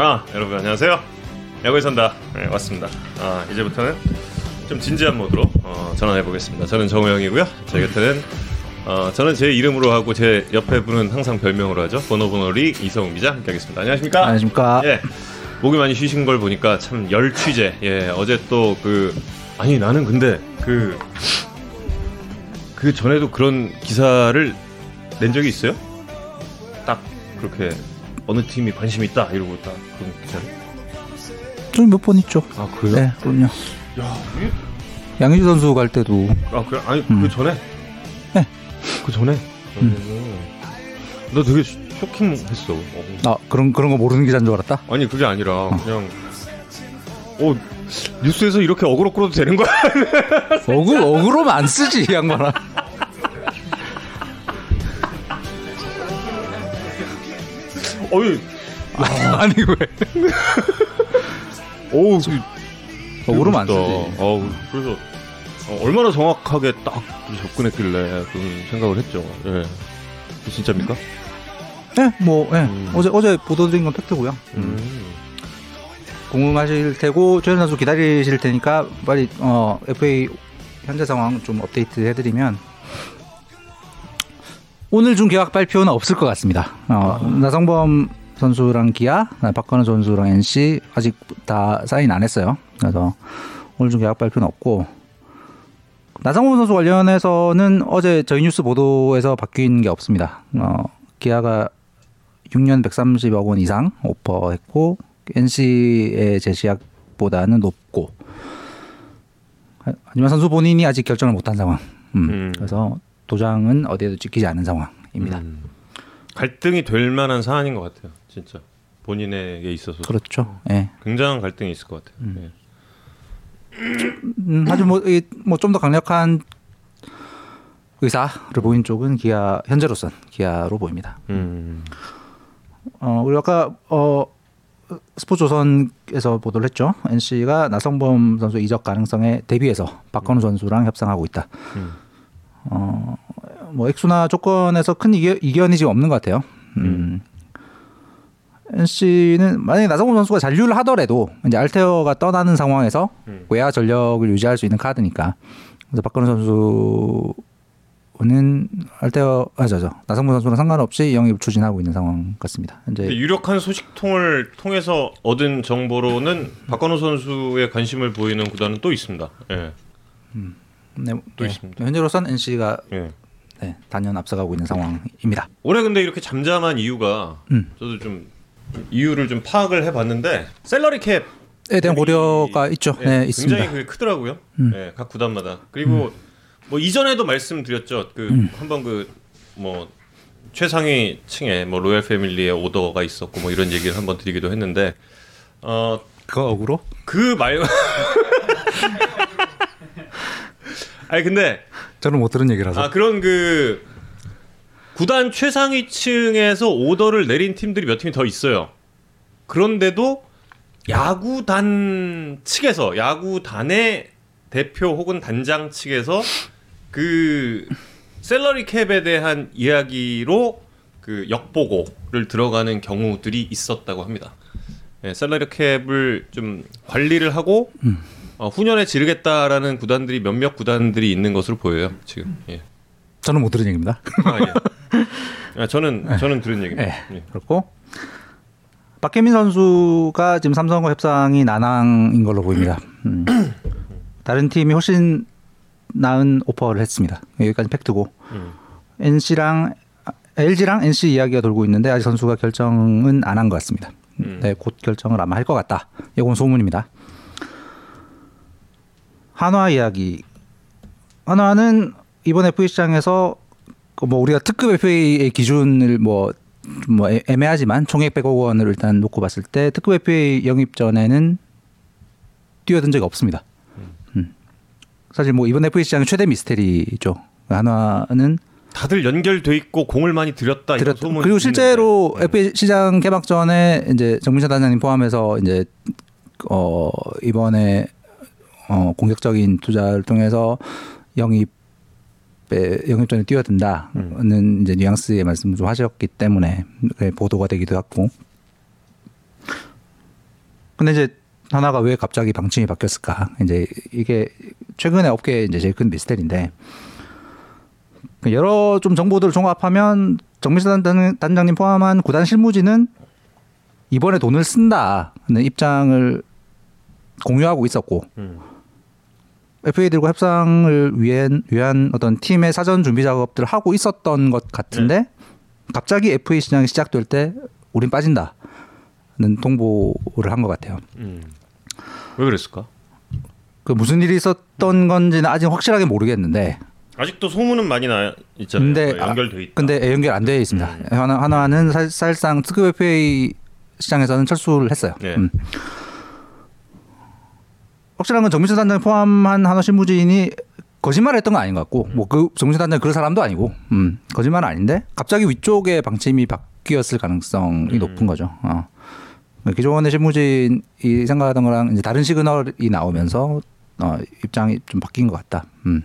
아 여러분 안녕하세요. 야구에 산다 네, 왔습니다. 아 이제부터는 좀 진지한 모드로 어, 전환해 보겠습니다. 저는 정우영이고요. 제 곁에는 어, 저는 제 이름으로 하고 제 옆에 분은 항상 별명으로 하죠. 번호번호리 이성훈 기자 함께하겠습니다. 안녕하십니까? 안녕하십니까? 예. 목이 많이 쉬신 걸 보니까 참 열 취재. 예. 어제 또 그 아니 나는 근데 그그 전에도 그런 기사를 낸 적이 있어요? 딱 그렇게 어느 팀이 관심 있다 이러고 딱 그런 기사를. 좀몇번 있죠. 아 그래요? 네, 그럼요. 야, 이게 양의지 선수 갈 때도 아 그래 아니 음. 그 전에? 네. 그 전에? 음. 너 되게 쇼- 쇼킹했어. 어. 아 그런 그런 거 모르는 기자인 줄 알았다. 아니 그게 아니라 그냥 어 뉴스에서 이렇게 어그로 끌어도 되는 거야? 어그 어그로면 안 쓰지 이 양반아. 어이 아니 왜? 어우 어그로면 안 멋있다. 쓰지. 어우 그래서 어, 얼마나 정확하게 딱 접근했길래 그런 생각을 했죠. 예. 진짜입니까? 네, 뭐 예. 음. 어제 어제 보도드린 건 팩트고요. 음. 궁금하실 테고 최현 선수 기다리실 테니까 빨리 어, FA 현재 상황 좀 업데이트 해드리면 오늘 중 계약 발표는 없을 것 같습니다. 어, 나성범 선수랑 기아, 박건우 선수랑 NC 아직 다 사인 안 했어요. 그래서 오늘 중 계약 발표는 없고 나성범 선수 관련해서는 어제 저희 뉴스 보도에서 바뀐 게 없습니다. 어, 기아가 6년 130억 원 이상 오퍼했고 NC의 제시약보다는 높고 하지만 선수 본인이 아직 결정을 못한 상황. 음. 음. 그래서 도장은 어디에도 찍히지 않은 상황입니다. 음. 갈등이 될 만한 사안인 것 같아요. 진짜 본인에게 있어서 그렇죠. 예. 굉장한 갈등이 있을 것 같아요. 예. 음, 아주 뭐좀 더 강력한 의사를 보인 쪽은 기아 현재로선 기아로 보입니다. 음. 어, 우리 아까 어 스포츠조선에서 보도를 했죠. NC가 나성범 선수 이적 가능성에 대비해서 박건우 선수랑 협상하고 있다. 음. 어, 뭐 액수나 조건에서 큰 이견, 이견 이 지금 없는 것 같아요. 음. NC는 만약에 나성범 선수가 잔류를 하더라도 이제 알테어가 떠나는 상황에서 음. 외야 전력을 유지할 수 있는 카드니까 그래서 박건우 선수는 알테어 아저저 나성범 선수랑 상관없이 영입 추진하고 있는 상황 같습니다. 현재 근데 유력한 소식통을 통해서 얻은 정보로는 박건호 선수의 관심을 보이는 구단은 또 있습니다. 예. 네, 또 네. 있습니다. 현재로선 NC가 예. 네, 단연 앞서가고 있는 상황입니다. 올해 근데 이렇게 잠잠한 이유가 음. 저도 좀 이유를 좀 파악을 해봤는데 셀러리 캡에 대한 고려가 있죠. 예, 네, 굉장히 있습니다. 그게 크더라고요. 음. 예, 각 구단마다 그리고 뭐 이전에도 말씀드렸죠. 그 음. 한번 그 뭐 최상위 층에 뭐 로얄 패밀리의 오더가 있었고 뭐 이런 얘기를 한번 드리기도 했는데 어그 어구로? 그 말고 아니 근데 저는 못 들은 얘기라서. 아 그런 그 구단 최상위층에서 오더를 내린 팀들이 몇 팀이 더 있어요. 그런데도 야구단 측에서 야구단의 대표 혹은 단장 측에서 그 셀러리 캡에 대한 이야기로 그 역보고를 들어가는 경우들이 있었다고 합니다. 예, 셀러리 캡을 좀 관리를 하고 어, 후년에 지르겠다라는 구단들이 몇몇 구단들이 있는 것으로 보여요 지금. 예. 저는 못 들은 얘기입니다. 아, 예. 아, 저는 저는 들은 얘기입니다. 예. 예. 그렇고 박혜민 선수가 지금 삼성과 협상이 난항인 걸로 보입니다. 음. 다른 팀이 훨씬 나은 오퍼를 했습니다. 여기까지 팩트고 음. NC랑 LG랑 NC 이야기가 돌고 있는데 아직 선수가 결정은 안 한 것 같습니다. 음. 네, 곧 결정을 아마 할 것 같다. 이건 소문입니다. 한화 이야기. 한화는 이번 FA 시장에서 그뭐 우리가 특급 FA의 기준을 뭐, 좀뭐 애- 애매하지만 총액 100억 원을 일단 놓고 봤을 때 특급 FA 영입 전에는 뛰어든 적이 없습니다. 음. 사실 뭐 이번 FA 시장의 최대 미스테리죠. 한화는 다들 연결돼 있고 공을 많이 들였다 소문. 그리고 실제로. FA 시장 개막 전에 이제 정민철 단장님 포함해서 이제 어 이번에 어 공격적인 투자를 통해서 영입 영입전에 뛰어든다는 이제 뉘앙스의 말씀을 좀 하셨기 때문에 보도가 되기도 했고 근데 이제 하나가 왜 갑자기 방침이 바뀌었을까? 이제 이게 최근에 업계에 이제 제일 큰 미스테리인데 그 여러 좀 정보들을 종합하면 정미선 단- 단장님 포함한 구단 실무진은 이번에 돈을 쓴다는 입장을 공유하고 있었고 음. FA들과 협상을 위한, 위한 어떤 팀의 사전 준비 작업들을 하고 있었던 것 같은데 갑자기 FA 시장이 시작될 때 우린 빠진다는 통보를 한 것 같아요. 음. 왜 그랬을까? 그 무슨 일이 있었던 건지는 아직 확실하게 모르겠는데 아직도 소문은 많이 나 있잖아요. 근데 뭐 연결돼 있다. 근데 연결 안 되어 있습니다. 음. 하나 하나는 사- 사실상 특급 FA 시장에서는 철수를 했어요. 네. 음. 확실한 건 정민철 단장 포함한 한화 신무진이 거짓말했던 건 아닌 것 같고 뭐 그 정민철 단장 그런 사람도 아니고 음, 거짓말은 아닌데 갑자기 위쪽에 방침이 바뀌었을 가능성이 음. 높은 거죠. 어. 기존의 신무진이 생각하던 거랑 이제 다른 시그널이 나오면서 어, 입장이 좀 바뀐 것 같다. 음.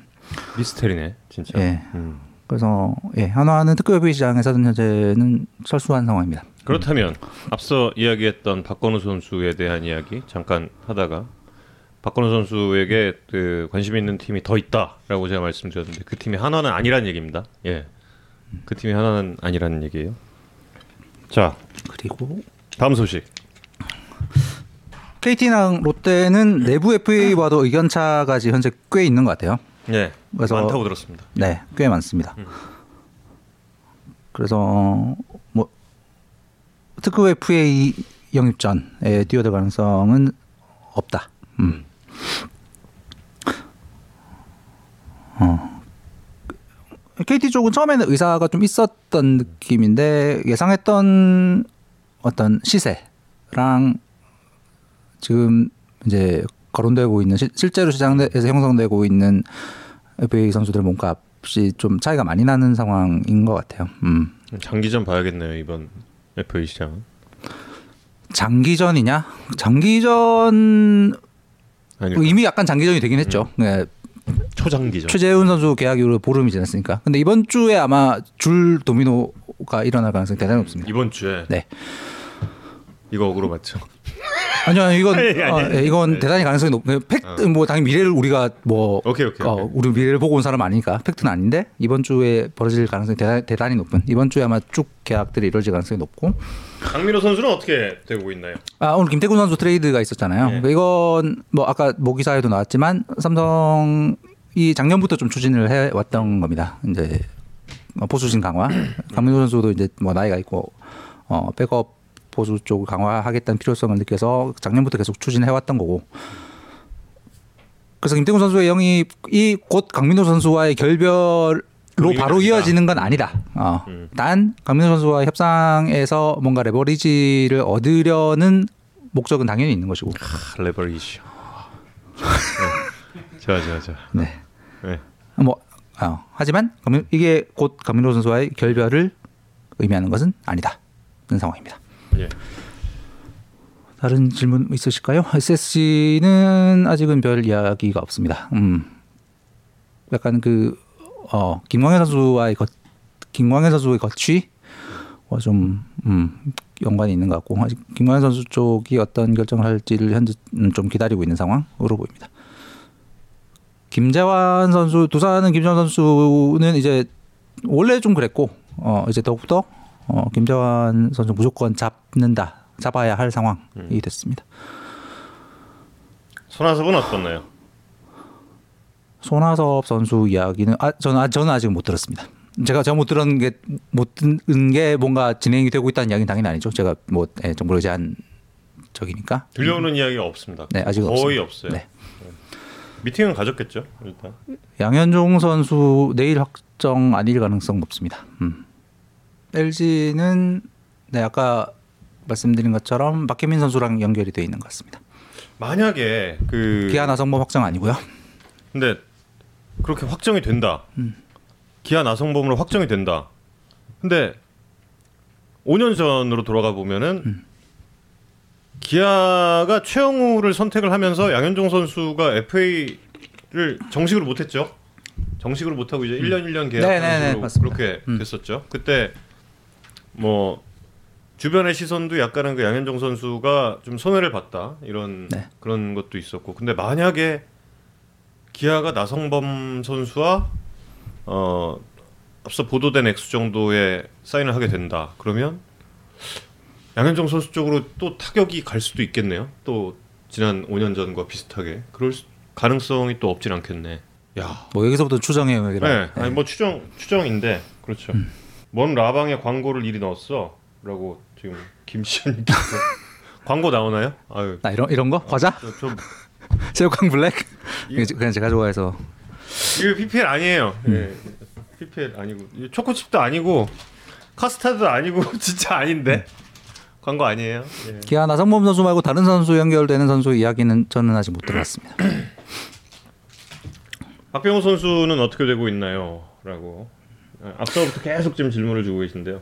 미스테리네, 진짜. 예. 음. 그래서 예, 한화는 특급 시장에서는 현재는 철수한 상황입니다. 그렇다면 앞서 이야기했던 박건우 선수에 대한 이야기 잠깐 하다가 박건우 선수에게 그 관심 있는 팀이 더 있다라고 제가 말씀드렸는데 그 팀이 하나는 아니란 얘기입니다. 예, 그 팀이 하나는 아니라는 얘기예요. 자, 그리고 다음 소식. KT랑 롯데는 내부 FA와도 의견 차가 현재 꽤 있는 것 같아요. 예, 그래서- 많다고 들었습니다. 네, 꽤 많습니다. 음. 그래서 뭐 특급 FA 영입 전에 뛰어들 가능성은 없다. 음. 어. KT 쪽은 처음에는 의사가 좀 있었던 느낌인데 예상했던 어떤 시세랑 지금 이제 거론되고 있는 시- 실제로 시장에서 형성되고 있는 FA 선수들의 몸값이 좀 차이가 많이 나는 상황인 것 같아요. 음. 장기전 봐야겠네요 이번 FA 시장은. 장기전이냐? 장기전 아니 이미 약간 장기전이 되긴 했죠. 네, 초장기전. 최재훈 선수 계약 이후로 보름이 지났으니까. 근데 이번 주에 아마 줄 도미노가 일어날 가능성이 대단히 높습니다. 이번 주에 네. 이거 어그로 맞죠? 아니요, 이건 아니, 아니, 어, 아니. 예, 이건 네. 대단히 가능성이 높. 팩트 뭐 당연히 미래를 우리가 뭐 오케이 오케이. 어, 오케이. 우리 미래를 보고 온 사람 아니니까 팩트는 아닌데 이번 주에 벌어질 가능성이 대단히, 대단히 높은. 이번 주에 아마 쭉 계약들이 이루어질 가능성이 높고. 강민호 선수는 어떻게 되고 있나요? 아 오늘 김태군 선수 트레이드가 있었잖아요. 네. 그러니까 이건 뭐 아까 모 기사에도 나왔지만 삼성이 작년부터 좀 추진을 해 왔던 겁니다. 이제 어, 보수진 강화. 강민호 선수도 이제 뭐 나이가 있고 어 백업 보수 쪽을 강화하겠다는 필요성을 느껴서 작년부터 계속 추진해 왔던 거고. 그래서 김태군 선수의 영입이 곧 강민호 선수와의 결별로 바로 아니다. 이어지는 건 아니다. 어. 음. 단 강민호 선수와 협상에서 뭔가 레버리지를 얻으려는 목적은 당연히 있는 것이고. 아, 레버리지. 네. 좋아 좋아 좋아. 네. 네. 뭐 어, 하지만 이게 곧 강민호 선수와의 결별을 의미하는 것은 아니다. 는 상황입니다. 예. 다른 질문 있으실까요? SSG는 아직은 별 이야기가 없습니다. 음. 약간 그 어, 김광현 선수와의 거, 김광현 선수의 거취 어, 좀 음, 연관이 있는 것 같고 아직 김광현 선수 쪽이 어떤 결정을 할지를 현재 음, 좀 기다리고 있는 상황으로 보입니다. 김재환 선수 두산은 김재환 선수는 이제 원래 좀 그랬고 어 이제 더욱더 어 김재환 선수 무조건 잡는다 잡아야 할 상황이 됐습니다. 손아섭은 어떻나요? 손아섭 선수 이야기는 아 저는 아, 저는 아직 못 들었습니다. 제가 제가 못 들은 게못 들은 게 뭔가 진행이 되고 있다는 이야기는 당연히 아니죠. 제가 뭐 예, 정보를 제한 적이니까. 들려오는 이야기가 없습니다. 네, 아직은 거의 없습니다. 없어요. 네. 미팅은 가졌겠죠 일단. 양현종 선수 내일 확정 아닐 가능성 높습니다. 음. LG는 네 아까 말씀드린 것처럼 박혜민 선수랑 연결이 돼 있는 것 같습니다. 만약에 그 기아 나 성범 확정 아니고요. 근데 그렇게 확정이 된다. 기아 나성범으로 확정이 된다. 근데 5년 전으로 돌아가 보면은 기아가 최영우를 선택을 하면서 양현종 선수가 FA를 정식으로 못했죠. 정식으로 못하고 이제 1년 1년 계약 네, 네, 네, 식으로 맞습니다. 그렇게 음. 됐었죠. 그때 뭐 주변의 시선도 약간은 그 양현종 선수가 좀 손해를 봤다 이런 네. 그런 것도 있었고. 근데 만약에 기아가 나성범 선수와 어 앞서 보도된 액수 정도의 사인을 하게 된다. 그러면 양현종 선수 쪽으로 또 타격이 갈 수도 있겠네요. 또 지난 5년 전과 비슷하게. 그럴 수- 가능성이 또 없진 않겠네. 야. 뭐 여기서부터 추정의 영역이라. 네, 아니 뭐 추정 추정인데. 그렇죠. 뭔 라방에 광고를 일이 넣었어 라고 지금 김시현님께서 광고 나오나요? 아유, 나 이런 이런 거 과자? 저, 좀 새우깡 블랙? 이- 그냥 제- 제가 좋아해서 이거 PPL 아니에요. 예, PPL 아니고 이 초코칩도 아니고 카스타드도 아니고 진짜 아닌데 광고 아니에요. 예. 기아 나 성범 선수 말고 다른 선수 연결되는 선수 이야기는 저는 아직 못 들어봤습니다. 박병호 선수는 어떻게 되고 있나요?라고 아, 앞서부터 계속 지금 질문을 주고 계신데요.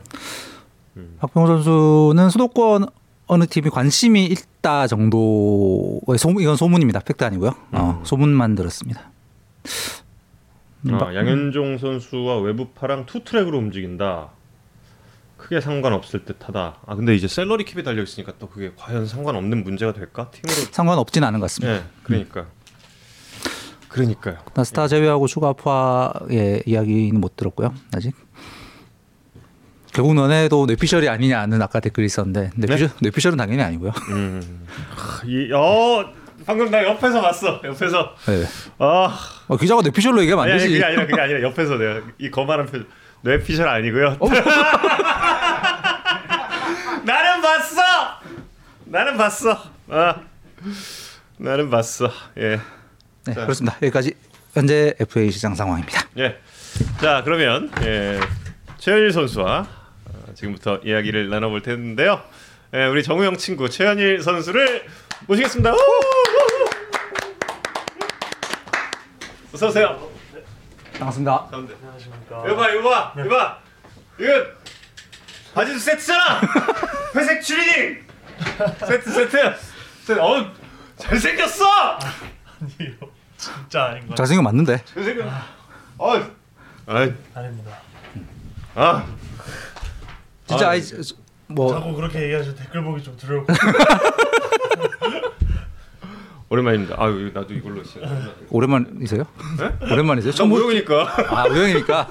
박병호 선수는 수도권 어느 팀이 관심이 있다 정도의 소문 이건 소문입니다. 팩트 아니고요. 어, 소문만 들었습니다. 음, 아, 양현종 선수와 외부 FA랑 투 트랙으로 움직인다. 크게 상관없을 듯하다. 아 근데 이제 샐러리 캡이 달려 있으니까 또 그게 과연 상관없는 문제가 될까? 팀으로. 상관없진 않은 것 같습니다. 네, 그러니까. 그러니까요. 나 스타 제외하고 추가 오퍼의 이야기는 못 들었고요. 아직. 결국 너네도 뇌피셜이 아니냐는 아까 댓글이 있었는데 뇌피셜, 뇌피셜은 당연히 아니고요. 음. 이, 어 방금 나 옆에서 봤어. 옆에서. 네. 아. 어, 기자가 뇌피셜로 얘기하면 아니, 안 아니 되지. 그게 아니라 그게 아니라 옆에서 내가 이 거만한 표정. 뇌피셜 아니고요. 나는 봤어. 나는 봤어. 아. 나는 봤어. 예. 네, 자. 그렇습니다. 여기까지 현재 FA 시장 상황입니다. 예. 자 그러면 예, 최현일 선수와 어, 지금부터 이야기를 나눠볼 텐데요. 예, 우리 정우영 친구 최현일 선수를 모시겠습니다. 우! 어서 오세요. 반갑습니다. 안녕하십니까. 이거 봐, 이거 봐, 이거 봐. 이거 바지도 세트잖아. 회색 추리닝. 세트, 세트. 세트. 어, 잘생겼어. 아니요. 진짜 아닌 것 잘생긴 맞는데. 잘생겼. 어, 아, 아닙니다. 아. 진짜 아, 아, 이 뭐 자꾸 그렇게 얘기하시면 댓글 보기 좀 두려울 오랜만입니다. 아유, 나도 이걸로 있어요. 오랜만이세요? 오랜만이세요? 저 처음 보- 우영이니까. 아 우영이니까.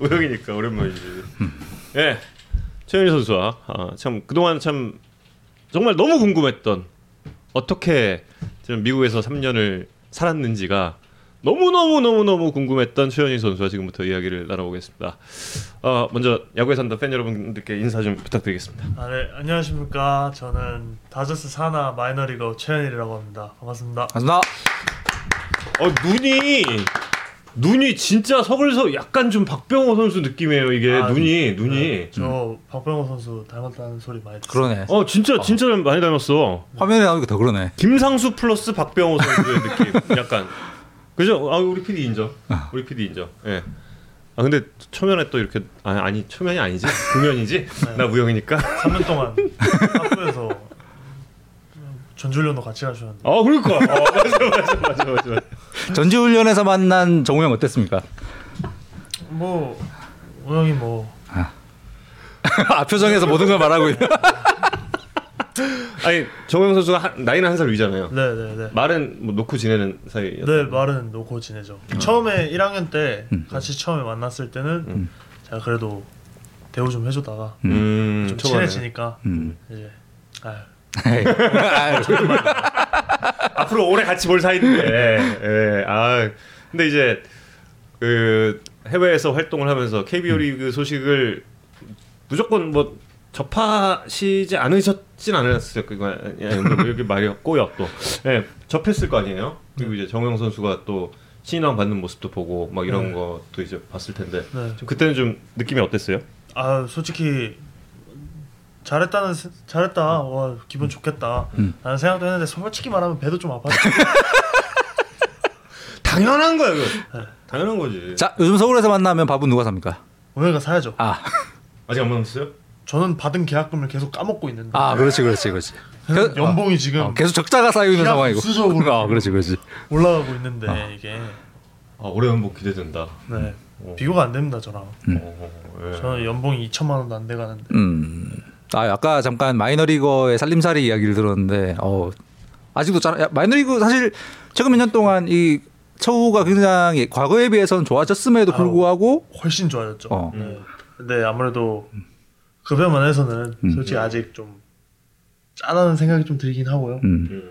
우영이니까 오랜만이지. 예, 최현희 선수와 아, 참 그동안 참 정말 너무 궁금했던 어떻게 지금 미국에서 3년을 살았는지가 너무 너무 너무 너무 궁금했던 최현희 선수와 지금부터 이야기를 나눠보겠습니다. 어, 먼저 야구에 산다 팬 여러분들께 인사 좀 부탁드리겠습니다. 아, 네. 안녕하십니까. 저는 다저스 사나 마이너리거 최현일이라고 합니다. 반갑습니다. 반갑습니다. 어 눈이 눈이 진짜 서글서 약간 좀 박병호 선수 느낌이에요 이게 아, 눈이 눈이. 네, 저 박병호 선수 닮았다는 소리 많이 들었어요. 그러네. 어 진짜 진짜 많이 닮았어. 화면에 나오니까 더 그러네. 김상수 플러스 박병호 선수의 느낌 약간 그죠? 아 우리 PD 인정. 우리 PD 인정. 예. 아 근데 초면에 또 이렇게 아, 아니 초면이 아니지 구면이지 나 무용이니까 3년 동안 학교에서 전주련도 같이 가셨는데 어 그러니까 어, 맞아 맞아 맞아 맞아 맞아. 전지훈련에서 만난 정우영 어땠습니까? 뭐 우영이 뭐 아 표정에서 모든 걸 말하고 있는. 아니 정우영 선수가 한, 나이는 한 살 위잖아요 네네네. 말은 뭐 놓고 지내는 사이였 네 말은 놓고 지내죠. 처음에 1학년 때 같이 처음에 만났을 때는 음. 제가 그래도 대우 좀 해주다가 음 좀. 친해지니까 음. 이제 아 아유, 앞으로 오래 같이 볼 사이인데 예. 아 근데 이제 그 해외에서 활동을 하면서 KBO 리그 소식을 무조건 뭐 접하시지 않으셨진 예, 뭐 여기 말이 꼬여 또. 예, 접했을 거 아니에요. 그리고 이제 정우영 선수가 또 신인왕 받는 모습도 보고 막 이런 네. 것도 이제 봤을 텐데 네. 좀 그때는 좀 느낌이 어땠어요? 아 솔직히 잘했다는 세- 잘했다 와 기분 좋겠다 음. 라는 생각도 했는데 솔직히 말하면 배도 좀 아팠죠 당연한 거야, 그. 네. 당연한 거지. 자 요즘 서울에서 만나면 밥은 누가 삽니까? 오해가 사야죠 아, 아직 안 만났어요? 저는 받은 계약금을 계속 까먹고 있는데 아 그렇지 그렇지 그렇지. 계속 연봉이 지금 어, 계속 적자가 쌓여 있는 상황이고. 급수적으로 아 그렇지 그렇지. 올라가고 있는데 이게 아 올해 연봉 기대된다. 네 비교가 안 됩니다 저랑. 어, 예. 저는 연봉이 2천만 원도 안 돼가는데. 음. 아 아까 잠깐 마이너리거의 살림살이 이야기를 들었는데 어 아직도 잘 야, 마이너리그 사실 최근 몇 년 동안 이 처우가 굉장히 과거에 비해서는 좋아졌음에도 불구하고 훨씬 좋아졌죠. 어. 네. 근데 아무래도 급여 면에서는 음. 솔직히 아직 좀 짜다는 생각이 좀 들긴 하고요. 음. 음.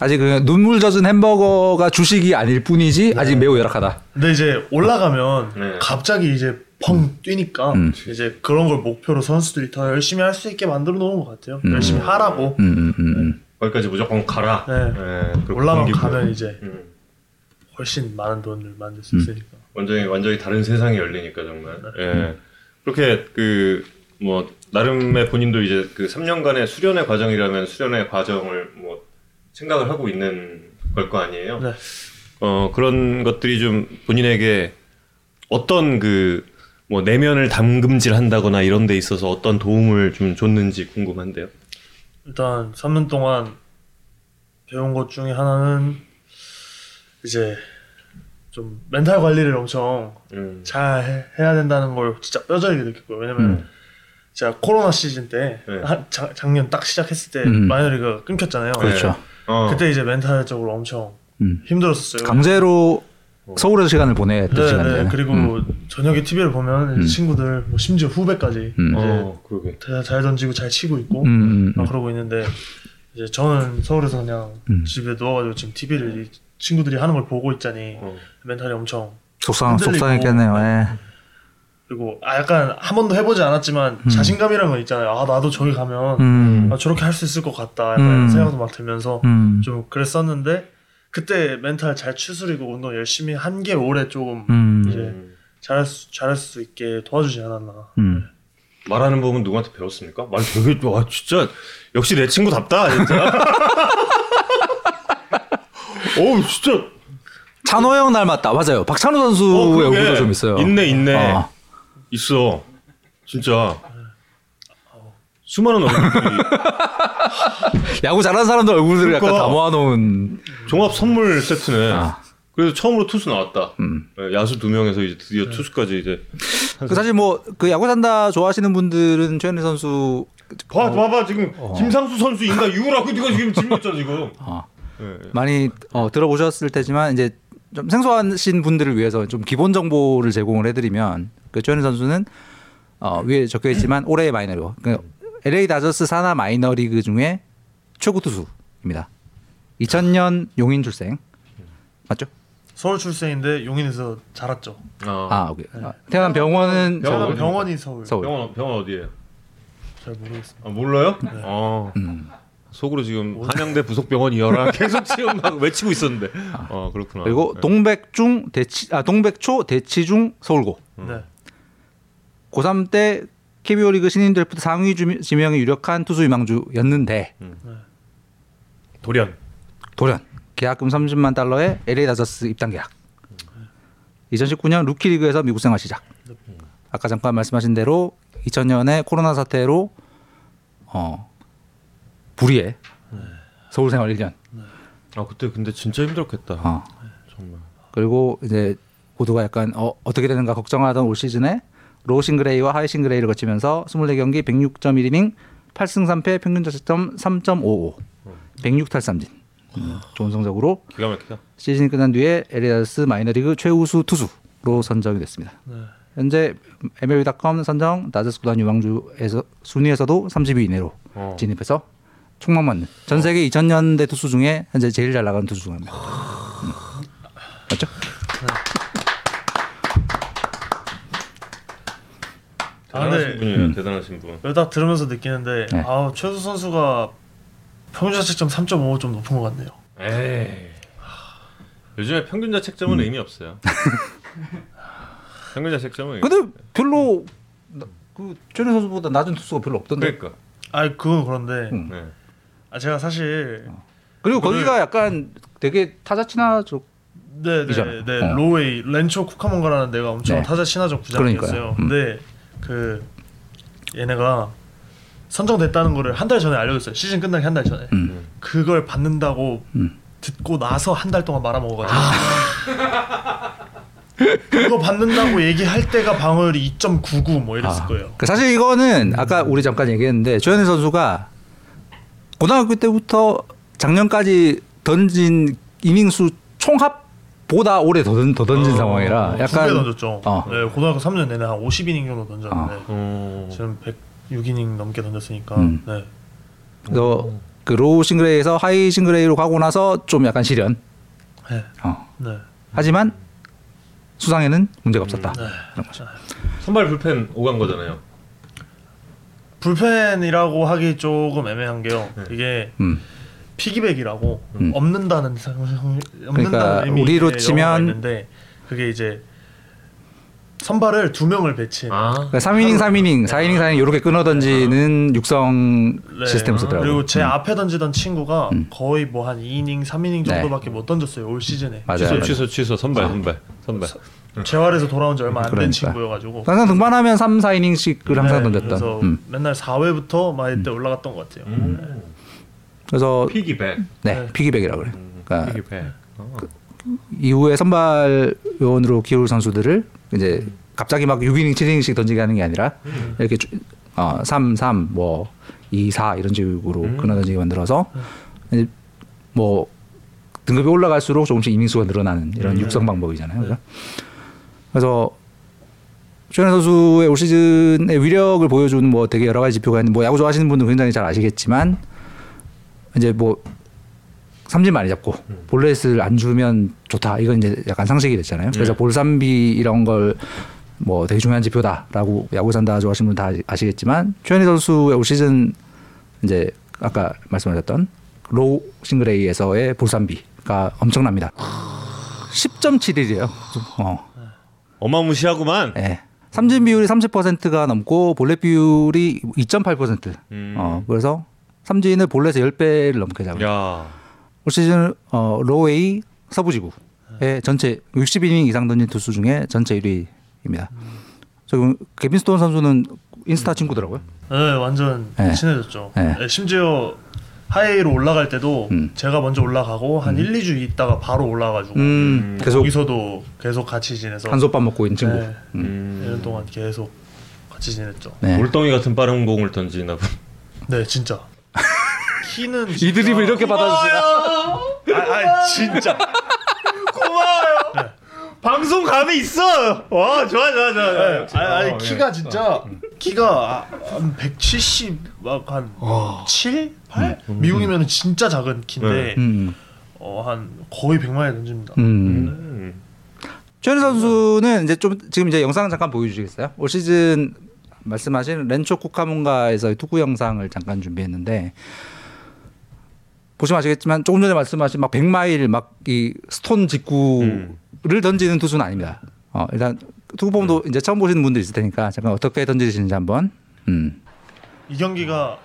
아직 그 눈물 젖은 햄버거가 주식이 아닐 뿐이지 아직 매우 열악하다. 근데 이제 올라가면 네. 갑자기 이제 펑 뛰니까 음. 이제 그런 걸 목표로 선수들이 더 열심히 할 수 있게 만들어 놓은 것 같아요. 음. 열심히 하라고. 음, 음, 음, 음. 거기까지 무조건 가라. 네. 예, 그렇게 올라만. 가면 이제 음. 훨씬 많은 돈을 만들 수 음. 있으니까. 완전히 완전히 다른 세상이 열리니까 정말. 네. 예. 그렇게 그 뭐 나름의 본인도 이제 그 3년간의 수련의 과정이라면 수련의 과정을 뭐 생각을 하고 있는 걸 거 아니에요. 네. 어 그런 것들이 좀 본인에게 어떤 그 뭐 내면을 담금질한다거나 이런 데 있어서 어떤 도움을 좀 줬는지 궁금한데요. 일단 3년 동안 배운 것 중에 하나는 이제 좀 멘탈 관리를 엄청 음. 잘 해- 해야 된다는 걸 진짜 뼈저리게 느꼈고요. 왜냐면 음. 제가 코로나 시즌 때 네. 한- 자- 작년 딱 시작했을 때 음. 마이너리가 끊겼잖아요. 그렇죠. 어. 그때 이제 멘탈적으로 엄청 음. 힘들었었어요. 강제로 서울에서 시간을 보냈던 네, 시간이에요. 네. 그리고 음. 저녁에 TV를 보면 음. 친구들 뭐 심지어 후배까지 음. 이제 어. 다- 잘 던지고 잘 치고 있고 음, 음, 막 음. 그러고 있는데 이제 저는 서울에서 그냥 음. 집에 누워가지고 지금 TV를 친구들이 하는 걸 보고 있자니 어. 멘탈이 엄청 속상. 속상했겠네요. 예. 그리고 아 약간 한 번도 해보지 않았지만 음. 자신감이라는 건 있잖아요. 아 나도 저기 가면 음. 아, 저렇게 할 수 있을 것 같다. 약간 음. 생각도 막 들면서 음. 좀 그랬었는데 그때 멘탈 잘 추스리고 운동 열심히 한 게 올해 조금 음. 이제 음. 잘할 수, 잘할 수 있게 도와주지 않았나. 음. 말하는 법은 누구한테 배웠습니까? 말 되게 와 진짜 역시 내 친구답다 진짜. 어우 진짜. 찬호 형 닮았다. 맞아요. 박찬호 어, 선수의 그러게. 얼굴도 좀 있어요. 있네 있네. 어. 있어. 진짜. 수많은 얼굴들이 야구 잘하는 사람들 얼굴들을 약간 그러니까. 다 모아놓은. 종합 선물 세트네. 아. 그래서 처음으로 투수 나왔다. 음. 예, 야수 두 명에서 이제 드디어 투수까지 이제. 그 사실 뭐 그 야구 산다 좋아하시는 분들은 최현희 선수 봐, 봐봐 지금 어. 김상수 선수 인가 유라고 네가 지금 질문했잖아 지금. 어, 예, 예. 많이 어, 들어보셨을 테지만 이제 좀 생소하신 분들을 위해서 좀 기본 정보를 제공을 해드리면 그 최현희 선수는 어, 위에 적혀 있지만 올해의 마이너리그 그 LA 다저스 산하 마이너리그 중에 최고 투수입니다. 2000년 용인 출생 맞죠? 서울 출생인데 용인에서 자랐죠. 아, 아, 오케이. 아, 태어난 병원은 병원. 병원이 서울. 서울. 병원 병원 어디예요? 잘 모르겠습니다. 아, 몰라요? 어. 음. 속으로 지금 한양대 부속병원 이어라 계속 지금 막 외치고 있었는데. 어 그렇구나. 그리고 네. 동백중 대치 아 동백초 대치중 서울고 네. 고3 때 KBO 리그 신인 드래프트 상위 주- 지명에 유력한 투수 유망주였는데 돌연. 돌연 계약금 30만 달러에 LA 다저스 입단 계약. 2019년 루키 리그에서 미국 생활 시작. 아까 잠깐 말씀하신 대로 2000년에 코로나 사태로 어 불의의 서울 생활 1년. 아 그때 근데 진짜 힘들었겠다. 어. 정말. 그리고 이제 모두가 약간 어, 어떻게 되는가 걱정하던 올 시즌에 로우 싱그레이와 하이 싱그레이를 거치면서 24경기 106.1이닝 8승 3패 평균 자책점 3.55 106탈삼진 음, 좋은 성적으로 기가 막히다. 시즌이 끝난 뒤에 에리아스 마이너리그 최우수 투수로 선정이 됐습니다. 네. 현재 MLB.com 선정 다저스 구단 유망주에서 순위에서도 30위 이내로 어. 진입해서 총망 맞는 전 세계 2000년대 투수 중에 현재 제일 잘 나가는 투수 중입니다. 음. 맞죠? 아, 대단하신 근데- 분이에요. 음. 대단하신 분. 딱 들으면서 느끼는데 네. 아 최수 선수가 평균 자책점 3.5 좀 높은 것 같네요. 에이. 요즘에 평균 자책점은 의미 없어요. 평균 자책점은 의미 근데 별로 나- 그 최현 선수보다 낮은 투수가 별로 없던데. 그러니까. 아 그건 그런데 음. 네. 아 제가 사실 그리고 그거를- 거기가 약간 되게 타자 친화적. 네네 네 네, 어. 로웨이 렌초 쿠카몬가라는 데가 엄청 네. 타자 친화적 구장이었어요. 음. 근데 그 얘네가 선정됐다는 거를 한 달 전에 알려줬어요. 시즌 끝나기 한 달 전에. 음. 그걸 받는다고 음. 듣고 나서 한 달 동안 말아먹어가지고 그거 받는다고 얘기할 때가 방어율이 2.99 뭐 이랬을 아, 거예요. 그 사실 이거는 아까 우리 잠깐 얘기했는데 조현일 선수가 고등학교 때부터 작년까지 던진 이닝수 총합 보다 오래 더, 던- 더 던진 상황이라 두배 약간 던졌죠. 어. 네, 고등학교 3년 내내 한 50이닝 정도 던졌는데 어. 지금 106이닝 넘게 던졌으니까 음. 네. 그래서 그 로우 싱글레이에서 하이 싱글레이로 가고 나서 좀 약간 시련. 네. 어. 네. 하지만 수상에는 문제가 없었다. 네. 선발 불펜 오간 거잖아요. 불펜이라고 하기 조금 애매한 게요. 네. 이게 음. 피기백이라고 음. 없는다는 상- 없는다는 그러니까 의미의 우리로 치면- 있는데 그게 이제 선발을 두 명을 배치해. 아. 그러니까 3이닝, 3이닝, 4이닝, 4이닝 이렇게 끊어 던지는 육성 네. 시스템 쓰더라고요. 그리고 제 음. 앞에 던지던 친구가 음. 거의 뭐 한 2이닝, 3이닝 네. 정도밖에 못 던졌어요 올 시즌에. 맞아요. 취소 맞아요. 취소 취소 선발 아. 선발 선발. 재활에서 돌아온 지 얼마 안된 그러니까. 친구여 가지고. 항상 등반하면 3, 4이닝씩을 항상 네, 던졌던. 그래서 음. 맨날 4회부터 막 이때 올라갔던 것 같아요. 음. 그래서 피기백. 네, 네. 피기백이라고 그래. 음, 그러니까 피기백. 어. 이후에 선발 요원으로 키울 선수들을 이제 갑자기 막 6이닝, 7이닝씩 던지게 하는 게 아니라 이렇게 쭉, 어, 3, 3, 뭐 2, 4 이런 식으로 음. 끊어 던지게 만들어서 이제 뭐 등급이 올라갈수록 조금씩 이닝 수가 늘어나는 이런 음. 육성 방법이잖아요. 그죠? 그래서 최현 선수의 올 시즌의 위력을 보여주는 뭐 되게 여러 가지 지표가 있는데 뭐 야구 좋아하시는 분들은 굉장히 잘 아시겠지만 이제 뭐 삼진 많이 잡고 음. 볼넷을 안 주면 좋다. 이건 이제 약간 상식이 됐잖아요. 그래서 네. 볼삼비 이런 걸 뭐 되게 중요한 지표다라고 야구 산다 좋아하시는 분 다 아시겠지만 최현희 선수의 올 시즌 이제 아까 말씀하셨던 low single A에서의 볼삼비가 엄청납니다. 10.71이에요. 어. 어마무시하구만. 예. 삼진 비율이 30%가 넘고 볼넷 비율이 2.8%. 음. 어, 그래서 삼진을 볼넷의 10배를 넘게. 야. 올 시즌 어, Low-A 서부지구의 전체 60이닝 이상 던진 투수 중에 전체 1위입니다. 지금 개빈 스톤 선수는 인스타 친구더라고요. 네, 완전 네. 친해졌죠. 네. 네, 심지어 high로 올라갈 때도 음. 제가 먼저 올라가고 한 1, 2주 있다가 바로 올라가지고 음, 계속 거기서도 계속 같이 지내서 한솥밥 먹고 있는 친구. 네, 음. 1년 동안 계속 같이 지냈죠. 네. 돌덩이 같은 빠른 공을 던지나 보. 네, 진짜. 키는 이 드립을 이렇게 받아주시나? 아, 아 진짜. 고마워요. 네. 방송 감이 있어. 와 좋아 좋아 좋아. 네, 역시. 아니, 아니 어, 키가 예. 진짜 키가 한 170, 막한 7, 8? 미국이면 진짜 작은 키인데 음, 어, 한 거의 100마리 던집니다. 음. 음. 최현희 선수는 이제 좀 지금 이제 영상 잠깐 보여주시겠어요? 올 시즌 말씀하신 렌초 쿠카문가에서의 투구 영상을 잠깐 준비했는데 보시면 아시겠지만 조금 전에 말씀하신 막 100마일 막 이 스톤 직구를 음. 던지는 투수는 아닙니다. 어, 일단 투구 폼도 이제 처음 보시는 분들 있을 테니까 잠깐 어떻게 던지시는지 한번. 음, 이 경기가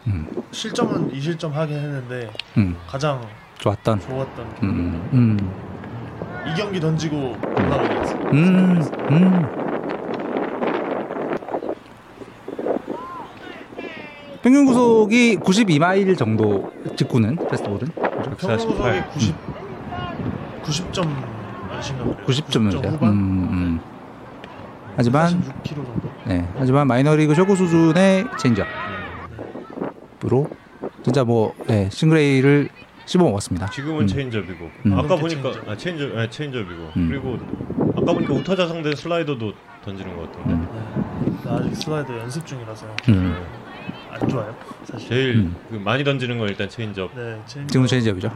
실점은 2실점 하긴 했는데 음, 가장 좋았던. 좋았던 음, 음, 이 경기 던지고 올라가게 됐어요. 음, 음. 평균 구속이 92마일 정도 직구는 패스트볼은 평균 구속이 90 90점 몇인가 그래요. 90점이죠. 후반. 음, 음. 하지만 46km 정도. 네, 하지만 마이너리그 최고 수준의 체인지업으로 진짜 뭐 네, single A를 씹어 먹었습니다. 지금은 음. 체인지업이고 음. 아까 보니까 체인지업. 아 체인지업 아 체인지업이고 음. 그리고 아까 보니까 우타자 상대 슬라이더도 던지는 것 같던데 음. 네. 나 아직 슬라이드 연습 중이라서 음. 안 좋아요. 사실. 제일 음. 그 많이 던지는 건 일단 체인지업 네, 체인지. 지금은 체인지업이죠.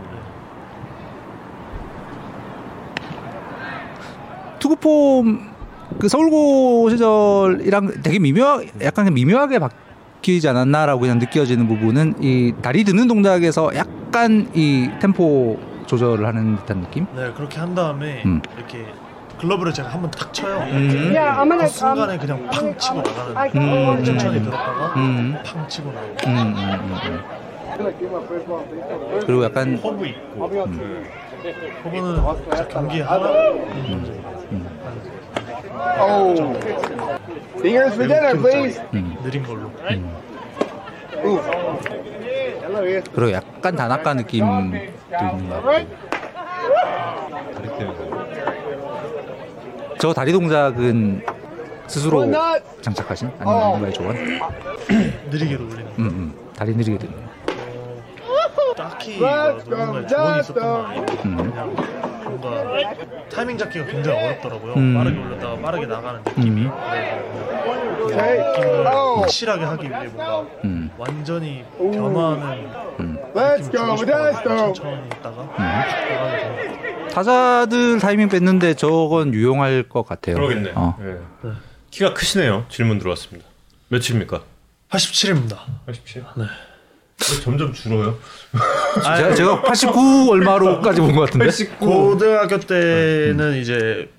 투구폼 그 서울고 시절이랑 되게 미묘 약간 미묘하게 바뀌지 않았나라고 그냥 느껴지는 부분은 이 다리 드는 동작에서 약간 이 템포 조절을 하는 듯한 느낌. 네, 그렇게 한 다음에 음. 이렇게 글러브를 제가 한번 탁 쳐요. 음. Yeah, I'm gonna. 그 순간에 um, 그냥 팡 치고 나가는. I 음. can 천천히 들었다가 음. 팡 치고 나가고. 음, 음, 음, 음. 그리고 약간 허브 있고 그거는 진짜 경기에 하나. Oh. Fingers for dinner, please. 음. 느린 걸로. Ooh. Hello, yes. 그리고 약간 단아까 느낌도 있는 것 같고. 저 다리 동작은 스스로 장착하신 아니면 누군가의 조언? 느리게도 올리는. 음, 음. 다리 느리게 되는. 딱히 뭐 뭔가 조언이 있었던 건 아니고 음. 그냥 뭔가 타이밍 잡기가 굉장히 어렵더라고요. 음. 빠르게 올렸다가 빠르게 나가는 느낌이. 음. 네. 그 느낌을 확실하게 하기 위해 뭔가 음. 완전히 겸하는 음. 느낌을 주고. 천천히 있다가 음. 타자들 타이밍 뺐는데 저건 유용할 것 같아요. 그러겠네. 어. 예. 키가 크시네요. 질문 들어왔습니다. 몇입니까? 87입니다. 87. 네. 왜 점점 줄어요. 제가, 제가 89 얼마로까지 본 것 같은데. 고등학교 때는 이제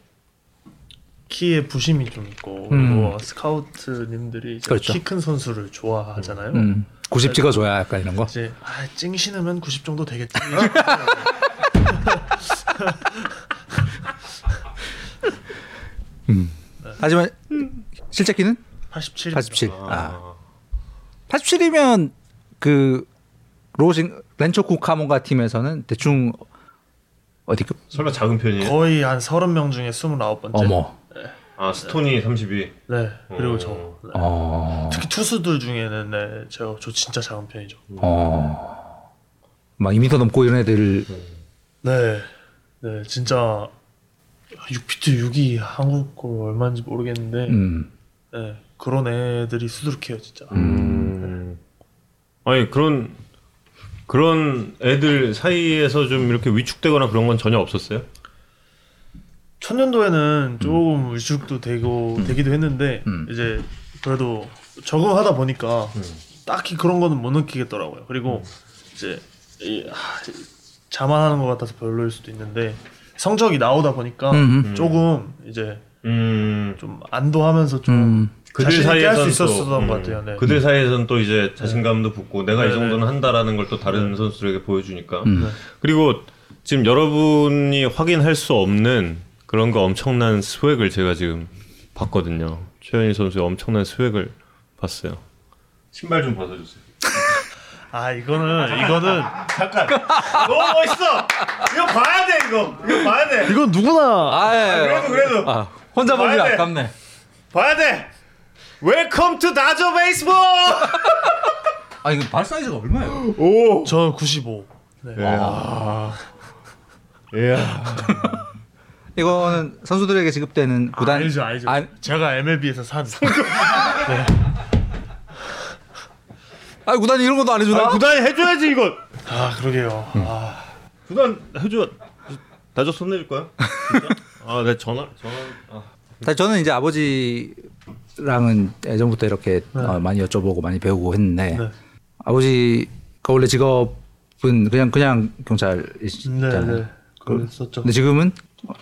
키에 부심이 좀 있고 그리고 스카우트님들이 이제 그렇죠. 키큰 선수를 좋아하잖아요. 음. 90 찍어줘야 약간 이런 거. 이제 아, 찡 신으면 90 정도 되겠지. 하지만 실제 키는 87. 87. 아. 87이면 그 로싱 렌초 쿠 카모가 팀에서는 대충 어디급? 설마 작은 편이에요? 거의 한 30명 중에 29번째. 어머. 아 스톤이 32. 네. 그리고 어. 저. 네. 어. 특히 투수들 중에는 네, 저, 저 진짜 작은 편이죠. 어. 막 2m 넘고 이런 애들 네. 네, 진짜 6피트 6이 한국 거 얼마인지 모르겠는데 음. 네, 그런 애들이 수두룩해요, 진짜. 음. 아니 그런 그런 애들 사이에서 좀 이렇게 위축되거나 그런 건 전혀 없었어요? 천년도에는 조금 위축도 되고 되기도 했는데 음. 이제 그래도 적응하다 보니까 음. 딱히 그런 거는 못 느끼겠더라고요. 그리고 이제 이, 하, 자만하는 것 같아서 별로일 수도 있는데 성적이 나오다 보니까 음, 음. 조금 이제 음. 좀 안도하면서 좀 음. 그들 사이에서는 있었던 또, 것 음, 같아요. 네. 그들 사이에서는 또 이제 자신감도 붙고 내가 이 네, 정도는 네. 한다라는 걸 또 다른 선수들에게 보여주니까. 음. 네. 그리고 지금 여러분이 확인할 수 없는 그런 거 엄청난 스웩을 제가 지금 봤거든요. 최현희 선수의 엄청난 스웩을 봤어요. 신발 좀 벗어주세요. 아 이거는 이거는 잠깐. 너무 멋있어. 이거 봐야 돼 이거. 이거 봐야 돼. 이건 누구나 아, 예. 그래도 그래도 아, 혼자 보기 봐야 돼. 아깝네. 봐야 돼. Welcome to Dodger Baseball. 아, 이거 발 사이즈가 얼마예요? 오. 저 95. 네. 이야. 이야. 이거는 선수들에게 지급되는 구단 알죠 알죠. 아, 제가 MLB에서 산. 아, 구단이 이런 것도 안 해주나? 아, 구단이 해줘야지 이거. 아 그러게요. 아, 구단 해줘. 다저 손 내줄 거야? 진짜? 아, 내 전화 전화. 아. 저는 이제 아버지 랑은 예전부터 이렇게 어, 많이 여쭤보고 많이 배우고 했는데 네. 아버지가 원래 직업은 그냥 그냥 네, 경찰이시잖아요. 네. 그랬었죠. 근데 지금은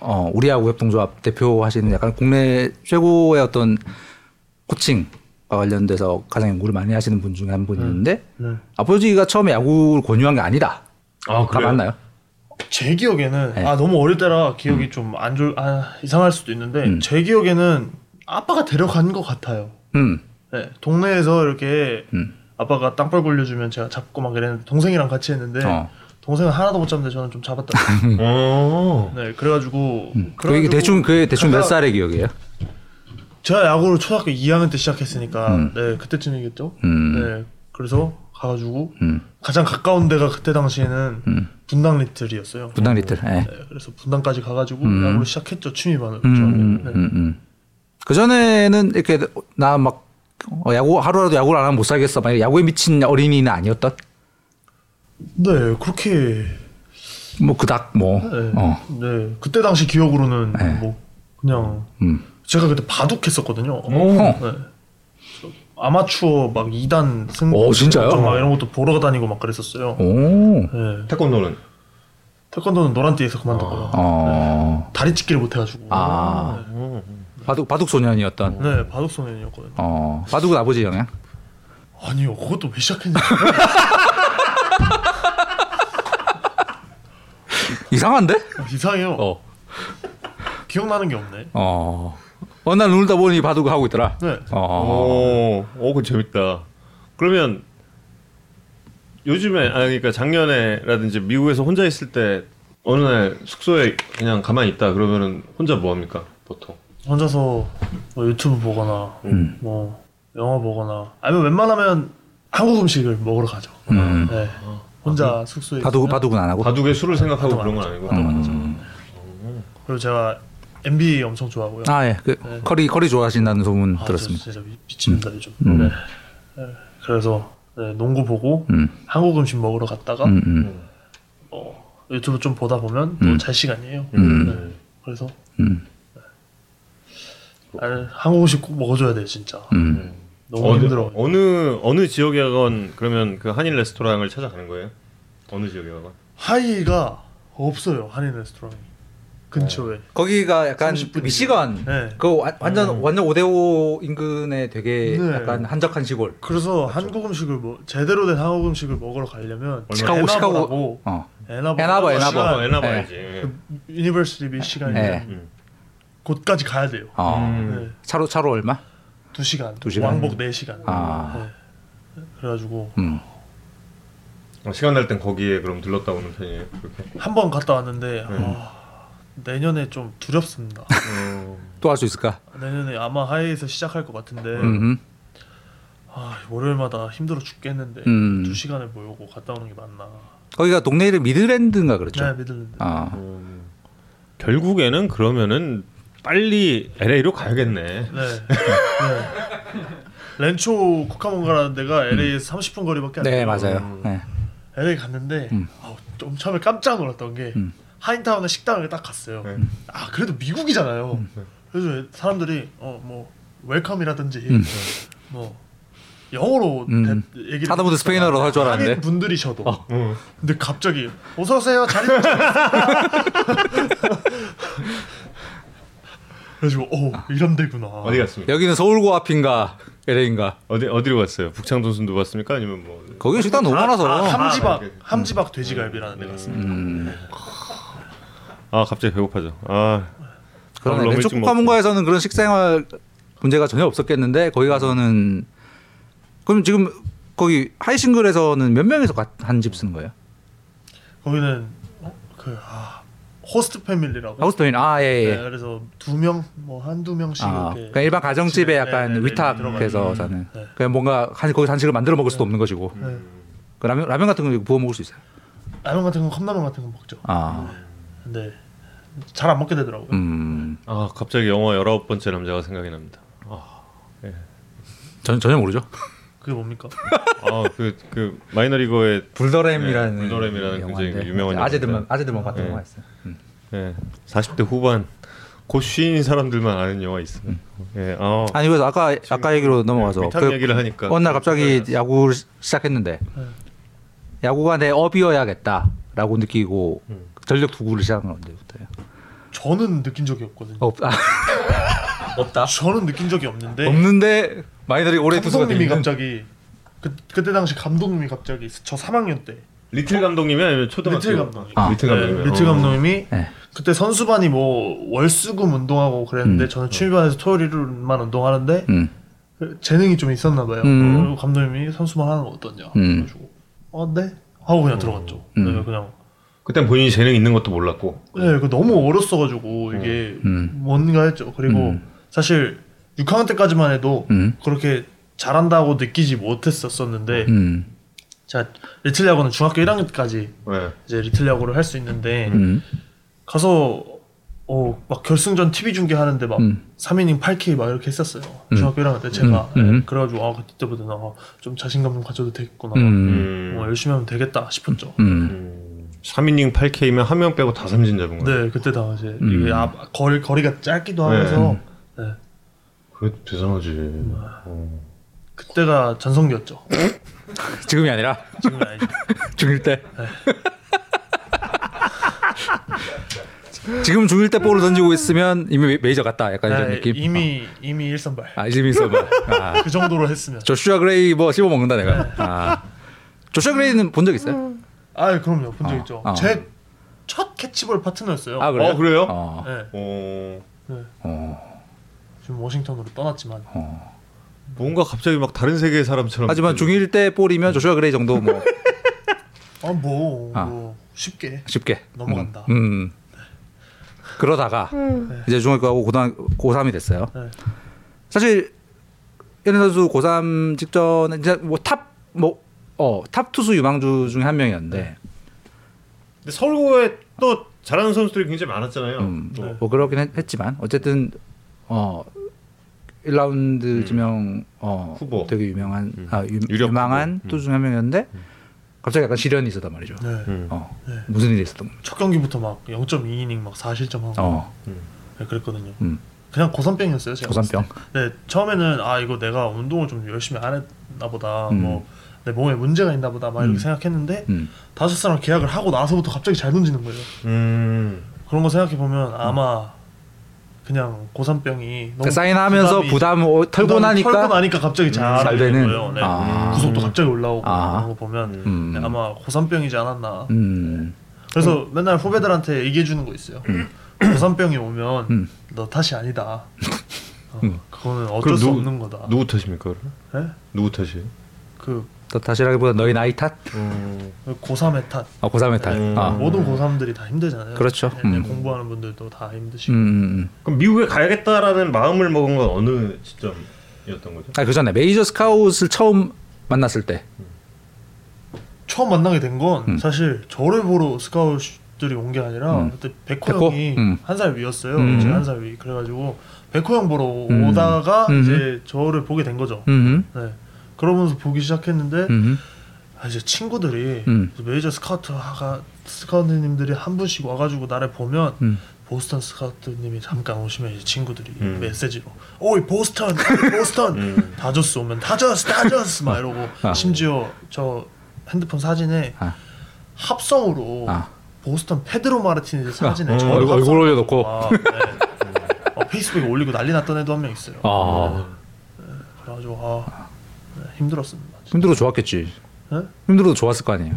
어, 우리하고 협동조합 대표 하시는 약간 국내 최고의 어떤 코칭과 관련돼서 가장 연구를 많이 하시는 분 중에 한 분이었는데 네. 아버지가 처음에 야구를 권유한 게 아니다. 아, 가 맞나요? 제 기억에는 네. 아 너무 어릴 때라 기억이 좀안 좋, 아, 이상할 수도 있는데 음. 제 기억에는 아빠가 데려간 것 같아요. 음. 네, 동네에서 이렇게 음. 아빠가 땅벌 굴려주면 제가 잡고 막 이랬는데 동생이랑 같이 했는데 어. 동생은 하나도 못 잡는데 저는 좀 잡았다. 어. 네, 그래가지고 음. 그 그래가지고 대충 그 대충 몇 살의 기억이에요? 제가 야구를 초등학교 2학년 때 시작했으니까 음. 네 그때쯤이겠죠. 음. 네, 그래서 가가지고 음. 가장 가까운 데가 그때 당시에는 음. 분당 리틀이었어요. 분당 리틀. 예. 네, 그래서 분당까지 가가지고 음. 야구를 시작했죠 취미반으로. 음, 저는. 음, 네. 그 전에는 이렇게 나막 어, 야구 하루라도 야구를 안 하면 못 살겠어. 막 야구에 미친 어린이는 아니었던. 네, 그렇게 뭐 그닥 뭐. 네, 어. 네, 그때 당시 기억으로는 네. 뭐 그냥 음. 제가 그때 바둑했었거든요. 어. 네. 저 아마추어 막 2단 승, 오, 진짜요? 막 이런 것도 보러 다니고 막 그랬었어요. 오. 네. 태권도는 태권도는 노란띠에서 그만뒀고요. 어. 다리 찢기를 못해가지고. 아. 바둑 바둑 소년이었던. 네, 바둑 소년이었거든요. 어. 바둑은 아버지 영향. 아니요, 그것도 왜 시작했냐? 이상한데? 이상해요. 어. 기억나는 게 없네. 어. 어느 날 놀다 보니 바둑을 하고 있더라. 네. 어. 오, 오, 그 재밌다. 그러면 요즘에 아 그러니까 작년에라든지 미국에서 혼자 있을 때 어느 날 숙소에 그냥 가만히 있다 그러면은 혼자 뭐 합니까 보통? 혼자서 뭐 유튜브 보거나 음. 뭐 영화 보거나 아니면 웬만하면 한국 음식을 먹으러 가죠. 음. 네. 혼자 숙소에 바둑. 바둑은 안 하고. 바둑에 술을 생각하고 그런 건안 아니고. 음. 그리고 제가 NBA 엄청 좋아하고요. 아 예. 그 네. 커리 커리 좋아하신다는 소문 아, 들었습니다. 저 진짜 미- 미칩니다 요즘. 음. 네. 네. 그래서 네, 농구 보고 음. 한국 음식 먹으러 갔다가 음. 음. 어, 유튜브 좀 보다 보면 또 음. 잘 시간이에요. 음. 네. 그래서 음. 아, 한국 음식 꼭 먹어줘야 돼 진짜. 음. 너무 어느, 힘들어. 어느 어느 지역에 건 그러면 그 한인 레스토랑을 찾아가는 거예요? 어느 지역에 건? high가 없어요 한인 레스토랑이 근처에. 거기가 약간 30분 미시건. 네. 그 완- 완전 완전 오대호 인근에 되게 네. 약간 한적한 시골. 그래서 한국 음식을 뭐 제대로 된 한국 음식을 먹으러 가려면 시카고 시카고. 어. 앤아버 앤아버, 앤아버. 어, 에나 네. 그 University Michigan인데 네. 음. 곳까지 가야 돼요. 어. 음. 네. 차로 차로 얼마? 두 시간, 두 시간. 왕복 네 시간. 아. 네. 그래가지고 음. 어, 시간 날 땐 거기에 그럼 들렀다 오는 편이에요. 한 번 갔다 왔는데 네. 아, 내년에 좀 두렵습니다. 어, 또할 수 있을까? 내년에 아마 High-A에서 시작할 것 같은데 음. 아, 월요일마다 힘들어 죽겠는데 음. 두 시간을 몰고 갔다 오는 게 맞나? 거기가 동네 이름 미드랜드인가 그렇죠. 네, 미들랜드. 아. 음. 결국에는 그러면은 빨리 LA로 가야겠네. 네. 네. 렌초 쿠카몬 가라는 데가 LA에서 30분 거리밖에 안 돼요. 네, 맞아요. 네. LA 갔는데 음. 좀 처음에 깜짝 놀랐던 게 음. 하인타운에 식당을 딱 갔어요. 네. 아 그래도 미국이잖아요. 음. 그래서 사람들이 어 뭐 웰컴이라든지 음. 뭐 영어로 음. 대, 얘기를 하다못해 스페인어로 할 줄 알았는데. 한인 분들이셔도 어. 근데 갑자기 어서 오세요 자리 그래가지고 오 이런 데구나 어디 갔습니까? 여기는 서울고 앞인가 LA인가? 어디 어디로 갔어요? 북창동 순두 봤습니까? 아니면 뭐 거기 식당 너무 많아서. 아, 함지박 아, 함지박 돼지갈비라는 데 갔습니다. 음. 아 갑자기 배고파져. 아 그러네. 왼쪽 국가문과에서는 그런 식생활 문제가 전혀 없었겠는데 거기 가서는 그럼 지금 거기 하이싱글에서는 몇 명에서 한 집 쓰는 거예요? 거기는 어? 그 아, 호스트 패밀리라고 하우스페인 아예 예. 네, 그래서 두 명 뭐 한두 명씩 아, 이렇게 그러니까 일반 가정집에 집에, 약간 네, 네, 네, 위탁해서 들어가는. 사는. 네. 그냥 뭔가 한 거기 한식을 만들어 먹을 수도 없는 것이고. 네. 그 라면 라면 같은 거 부어 먹을 수 있어요. 라면 같은 거 컵라면 같은 거 먹죠. 아, 근데 잘 안 먹게 되더라고요. 음, 아 갑자기 영화 열아홉 번째 남자가 생각이 납니다. 전 전혀 모르죠. 그게 뭡니까? 아그 그 마이너리거의 불더램이라는 네, 불더램이라는 굉장히 영화인데 유명한 아재들만. 아재들만 봤던 네. 영화 있어요. 음. 예, 40대 후반 곧 쉰인 사람들만 아는 영화 있어요. 예, 어, 아니 그래서 아까 아까 얘기로 넘어가서 위탁 그 얘기를 하니까 어느 날 갑자기 야구를 시작했는데 네. 야구가 내 업이어야겠다라고 느끼고 음. 전력 투구를 시작한 건 언제부터요? 저는 느낀 적이 없거든요. 없 아, 없다. 저는 느낀 적이 없는데 없는데 마이너리 올해 투수가 감독님이 갑자기 그 그때 당시 감독님이 갑자기 저 3학년 때 리틀 감독님이 아니면 초등학교 리틀 감독님. 아. 리틀 네, 감독님 리틀 감독님이 네. 그때 선수반이 뭐 월수금 운동하고 그랬는데 음. 저는 취미반에서 토요일만 운동하는데 음. 그 재능이 좀 있었나 봐요. 음. 그리고 감독님이 선수만 하는 거 어떠냐. 음. 그래가지고 어 네. 하고 그냥 들어갔죠. 음. 네, 그냥 그땐 본인이 재능 있는 것도 몰랐고 네, 그 너무 어렸어가지고 이게 음. 뭔가 했죠. 그리고 음. 사실 6학년 때까지만 해도 음. 그렇게 잘한다고 느끼지 못했었었는데 음. 제가 리틀 야구는 중학교 1학년 때까지 네. 이제 리틀 야구를 할 수 있는데 음. 가서 어 막 결승전 TV 중계 하는데 막 음. 3이닝 8K 막 이렇게 했었어요. 음. 중학교 1학년 때 제가. 네, 그래가지고 아 그때부터 나좀 자신감 좀 가져도 되겠구나. 어, 열심히 하면 되겠다 싶었죠. 음. 음. 3이닝 8K면 한 명 빼고 다 삼진 잡은 거예요. 네 그때 당시에 음. 이게 앞 거리 거리가 짧기도 하면서 네. 그게 대단하지. 어. 그때가 전성기였죠. 지금이 아니라 지금 아니죠. 중1 때. 지금 중1 때 볼을 던지고 있으면 이미 메- 메이저 갔다. 약간 이런 네, 느낌. 이미 이미 일선발 아, 이미 봐. 아. 그 정도로 했으면. 조슈아 그레이 뭐 씹어 먹는다 내가. 아. 조슈아 그레이는 본 적 있어요? 아 그럼요 본적 어, 있죠. 어. 제첫 캐치볼 파트너였어요. 아 그래요? 어, 그래요? 어. 네, 어. 네. 어. 지금 워싱턴으로 떠났지만 어. 뭔가 갑자기 막 다른 세계의 사람처럼. 하지만 중1 때 볼이면 조슈아 그레이 정도 뭐 아 뭐 아. 뭐 쉽게 쉽게 넘어간다. 음. 그러다가 네. 이제 중학교하고 고등 고3이 됐어요. 네. 사실 연현 선수 고3 직전에 이제 뭐탑뭐어탑 투수 유망주 중에 한 명이었는데 근데 서울고에 또 잘하는 선수들이 굉장히 많았잖아요. 음, 뭐. 뭐 그렇긴 했, 했지만 어쨌든 어 1라운드 지명 어 후보. 되게 유명한 음. 아 유, 유력 유망한 후보. 투수 중한 명이었는데 갑자기 약간 시련이 있었단 말이죠. 네. 음. 어 네. 무슨 일이 있었던 거죠? 첫 경기부터 막 0.2이닝 막 4실점 하고 어 네, 그랬거든요. 음. 그냥 고산병이었어요. 제가 고산병. 네, 처음에는 아 이거 내가 운동을 좀 열심히 안 했나 보다. 음. 뭐내 몸에 문제가 있나 보다. 막 이렇게 음. 생각했는데 음. 다저스랑 계약을 하고 나서부터 갑자기 잘 던지는 거예요. 음. 그런 거 생각해 보면 아마 그냥 고산병이 그러니까 사인하면서 부담이- 부담 어, 털고 나니까 털고 나니까 갑자기 음, 잘잘 되는. 거예요. 네. 아. 구속도 갑자기 올라오고 아. 그런 거 보면 음. 네, 아마 고산병이지 않았나. 음. 그래서 맨날 후배들한테 얘기해 주는 거 있어요. 고산병이 오면 음. 너 탓이 아니다. 어, 음. 그거는 어쩔 수 누구- 없는 거다. 누구 탓입니까? 그럼? 네? 누구 탓이에요? 그 또 다시라기보다 너희 나이 탓? 음. 고3의 탓. 아 고3의 탓. 음. 아. 모든 고3들이 다 힘들잖아요. 그렇죠. 네, 네, 음. 공부하는 분들도 다 음, 힘드시고. 음, 음. 그럼 미국에 가야겠다라는 마음을 먹은 건 어느 시점이었던 거죠? 아, 그 전에 메이저 스카웃을 처음 만났을 때. 처음 만나게 된건 음. 사실 저를 보러 스카웃들이 온 게 아니라 음. 그때 백호, 백호? 형이 음. 한살 위였어요. 음. 이제 한 살 위. 그래가지고 백호 형 보러 음. 오다가 음. 이제 저를 보게 된 거죠. 음. 네. 그러면서 보기 시작했는데 음. 아, 이제 친구들이 음. 메이저 스카우트가 스카우트님들이 한 분씩 와가지고 나를 보면 음. 보스턴 스카우트님이 잠깐 오시면 이제 친구들이 음. 메시지로 오이 보스턴 보스턴 음. 다저스 오면 다저스 다저스 막 이러고 아. 심지어 저 핸드폰 사진에 아. 합성으로 아. 보스턴 페드로 마르티네즈 사진에 어, 저를 얼굴, 얼굴 합성으로 올려놓고. 막, 네. 어, 페이스북에 올리고 난리 났던 애도 한 명 있어요. 아. 그래가지고 아, 네, 힘들었습니다. 힘들어 좋았겠지. 네? 힘들어도 좋았을 거 아니에요.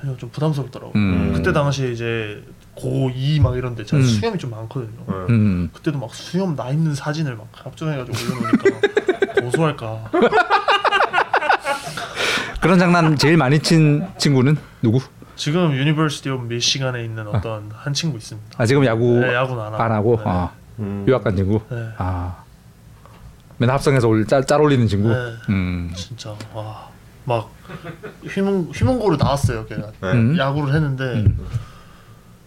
아니요 좀 부담스럽더라고. 요 음. 그때 당시에 이제 고2 막 이런데 제가 음. 수염이 좀 많거든요. 어. 음. 그때도 막 수염 나 있는 사진을 막 캡처해가지고 올려놓으니까 고소할까. 그런 장난 제일 많이 친 친구는 누구? 지금 University of Michigan에 있는 어떤 한 친구 있습니다. 아 지금 야구 네, 야구는 안 하고. 안 하고 네. 아, 음. 유학 간 친구. 네. 아 맨날 합성해서 올, 짤, 짤 올리는 친구. 네. 음. 진짜 와. 막 휘문 휘문고를 나왔어요. 걔가 네. 음. 야구를 했는데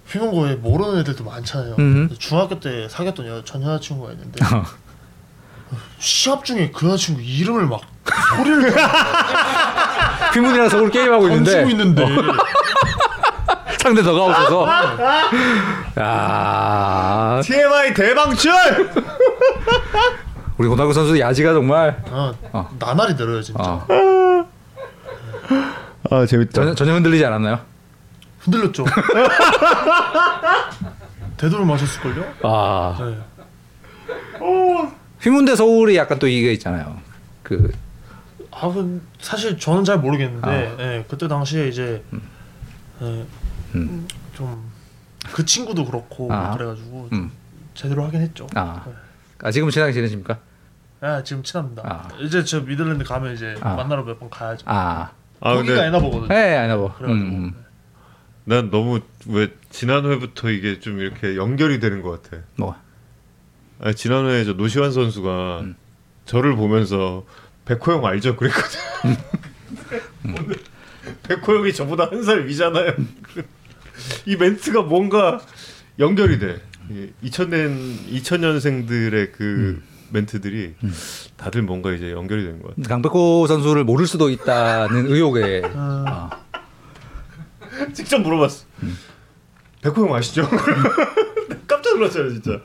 휘문고에 모르는 애들도 많잖아요. 음. 중학교 때 사귀었던 여, 전 여자친구가 있는데 어. 시합 중에 그 여자친구 이름을 막 소리를 휘문이랑 서울 게임하고 있는데 던지고 있는데 상대 너가 없어서. 야 TMI 대방출! 우리 고등학교 선수 야지가 정말 아, 어. 나날이 늘어요 진짜. 어, 아 재밌다. 전혀, 전혀 흔들리지 않았나요? 흔들렸죠. 대도를 마셨을 걸요? 아 네. 휘문대 서울이 약간 또 이게 있잖아요. 그 아, 그 사실 저는 잘 모르겠는데, 아. 예, 그때 당시에 이제 예, 음. 좀그 친구도 그렇고 아. 그래가지고 음. 제대로 하긴 했죠. 아. 네. 아, 지금 친하게 지내십니까? 아, 지금 친합니다. 아. 이제 저 미들랜드 가면 이제 아. 만나러 몇 번 가야죠. 아, 아 거기가 근데 앤아버거든요. 예, 아나 뭐. 그래가지고 음, 난 너무 왜 지난 회부터 이게 좀 이렇게 연결이 되는 것 같아. 뭐. 아, 지난 회에 저 노시환 선수가 음. 저를 보면서 백호 형 알죠? 그랬거든. 오늘 백호 형이 저보다 한 살 위잖아요. 이 멘트가 뭔가 연결이 돼. 2000년 2000년생들의 그 멘트들이 다들 뭔가 이제 연결이 되는 것 같아. 강백호 선수를 모를 수도 있다는 의혹에 아, 직접 물어봤어. 백호 형 아시죠? 깜짝 놀랐어요, 진짜.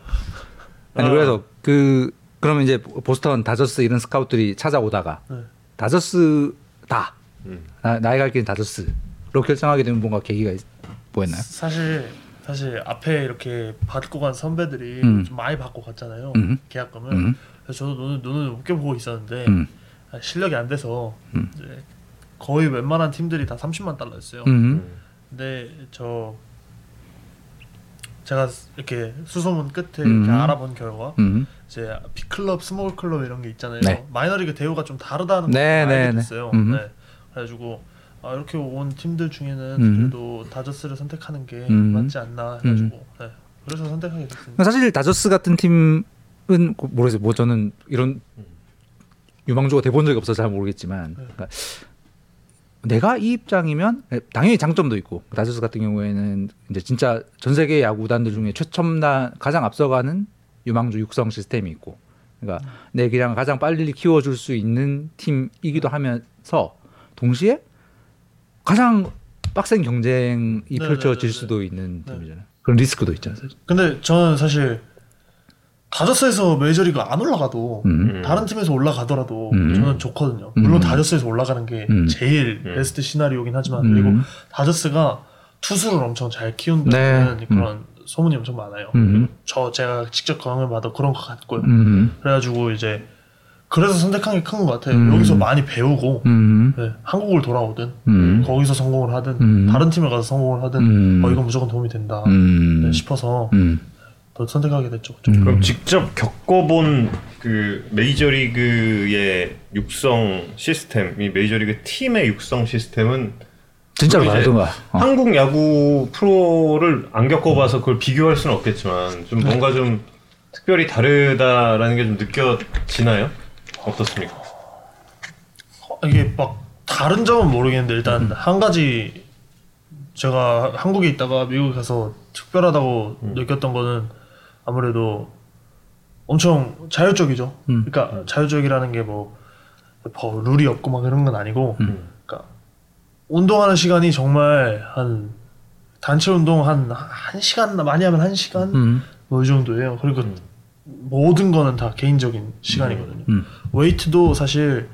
아니 아. 그래서 그 그러면 이제 보스턴 다저스 이런 스카우트들이 찾아오다가 네. 다저스다 음. 나, 나의 갈 길은 다저스로 결정하게 되면 뭔가 계기가 있, 뭐였나요? 사실 사실 앞에 이렇게 받고 간 선배들이 음. 좀 많이 받고 갔잖아요. 음. 계약금을. 음. 그래서 저도 눈을 눈을 여겨보고 있었는데 음. 아, 실력이 안 돼서 음. 이제 거의 웬만한 팀들이 다 30만 달러였어요. 음. 근데 저 제가 이렇게 수소문 끝에 음. 이렇게 알아본 결과 음. 이제 빅클럽, 스몰 클럽 이런 게 있잖아요. 네. 마이너리그 대우가 좀 다르다는 네, 걸 네, 알게 네. 됐어요. 음. 네. 그래가지고 아, 이렇게 온 팀들 중에는 음. 그래도 다저스를 선택하는 게 음. 맞지 않나 해가지고 네. 그래서 선택하게 됐습니다. 사실 다저스 같은 팀은 그 모르겠어요. 뭐 저는 이런 유망주가 돼본 적이 없어서 잘 모르겠지만 그러니까 내가 이 입장이면 예, 당연히 장점도 있고 다저스 같은 경우에는 이제 진짜 전 세계 야구단들 중에 최첨단 가장 앞서가는 유망주 육성 시스템이 있고 그러니까 내 기량을 가장 빨리 키워줄 수 있는 팀이기도 하면서 동시에 가장 빡센 경쟁이 네, 펼쳐질 네, 네, 수도 있는 팀이잖아요. 그런 리스크도 있잖아요. 사실. 근데 저는 사실 다저스에서 메이저리그 안 올라가도 음. 다른 팀에서 올라가더라도 음. 저는 좋거든요. 물론 음. 다저스에서 올라가는 게 음. 제일 음. 베스트 시나리오긴 하지만 음. 그리고 다저스가 투수를 엄청 잘 키운다는 네. 그런 소문이 엄청 많아요. 음. 저 제가 직접 경험을 봐도 그런 것 같고요. 음. 그래가지고 이제 그래서 선택한 게 큰 것 같아요. 음. 여기서 많이 배우고 음. 네, 한국을 돌아오든 음. 거기서 성공을 하든 음. 다른 팀에 가서 성공을 하든 음. 어 이건 무조건 도움이 된다 음. 네, 싶어서 음. 더 선택하게 됐죠. 음. 그럼 직접 겪어본 그 메이저리그의 육성 시스템, 이 메이저리그 팀의 육성 시스템은 진짜로 이제 말하던가. 어. 한국 야구 프로를 안 겪어봐서 그걸 비교할 수는 없겠지만 좀 뭔가 좀 특별히 다르다라는 게 좀 느껴지나요? 어떻습니까? 이게 막 다른 점은 모르겠는데 일단 음. 한 가지 제가 한국에 있다가 미국에 가서 특별하다고 음. 느꼈던 거는 아무래도 엄청 자율적이죠. 음. 그러니까 자율적이라는 게 뭐 룰이 없고 막 이런 건 아니고, 음. 그러니까 운동하는 시간이 정말 한 단체 운동 한한 시간 많이 하면 한 시간 음. 뭐이 정도예요. 그리고 음. 모든 거는 다 개인적인 시간이거든요. 음. 웨이트도 사실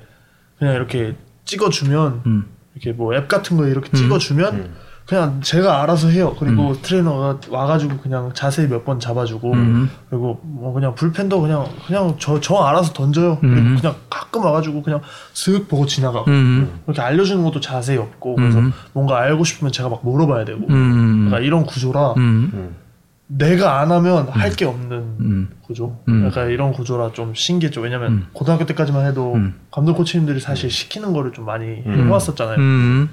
그냥 이렇게 찍어주면 음. 이렇게 뭐 앱 같은 거에 이렇게 찍어주면 음. 그냥 제가 알아서 해요. 그리고 트레이너가 와가지고 그냥 자세히 몇 번 잡아주고 음. 그리고 뭐 그냥 불펜도 그냥 그냥 저저 알아서 던져요. 음. 그리고 그냥 가끔 와가지고 그냥 슥 보고 지나가고 음. 그렇게 알려주는 것도 자세히 없고 그래서 음. 뭔가 알고 싶으면 제가 막 물어봐야 되고 음. 그러니까 이런 구조라 음. 음. 내가 안 하면 할 게 없는 음. 구조. 음. 약간 이런 구조라 좀 신기했죠. 왜냐면 음. 고등학교 때까지만 해도 음. 감독 코치님들이 사실 시키는 거를 좀 많이 음. 해왔었잖아요. 음.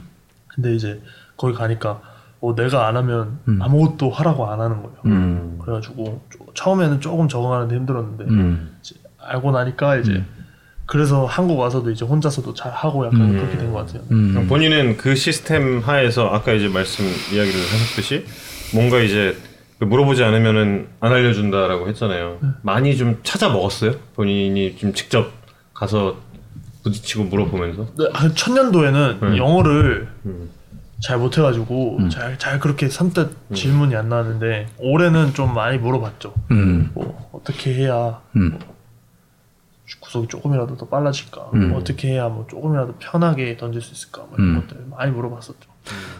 근데 이제 거기 가니까 어, 내가 안 하면 음. 아무것도 하라고 안 하는 거예요. 음. 그래가지고 조- 처음에는 조금 적응하는데 힘들었는데 음. 이제 알고 나니까 이제 그래서 한국 와서도 이제 혼자서도 잘 하고 약간 음. 그렇게 된 것 같아요. 음. 본인은 그 시스템 하에서 아까 이제 말씀 이야기를 하셨듯이 뭔가 이제 그 물어보지 않으면은 안 알려준다라고 했잖아요. 많이 좀 찾아 먹었어요? 본인이 좀 직접 가서 부딪히고 물어보면서. 네, 한 천년도에는 음. 영어를 음. 잘 못해가지고 음. 잘, 잘 그렇게 선뜻 질문이 안 나왔는데 올해는 좀 많이 물어봤죠. 음. 뭐 어떻게 해야 음. 구속이 조금이라도 더 빨라질까? 음. 뭐 어떻게 해야 뭐 조금이라도 편하게 던질 수 있을까? 뭐 이런 음. 것들 많이 물어봤었죠.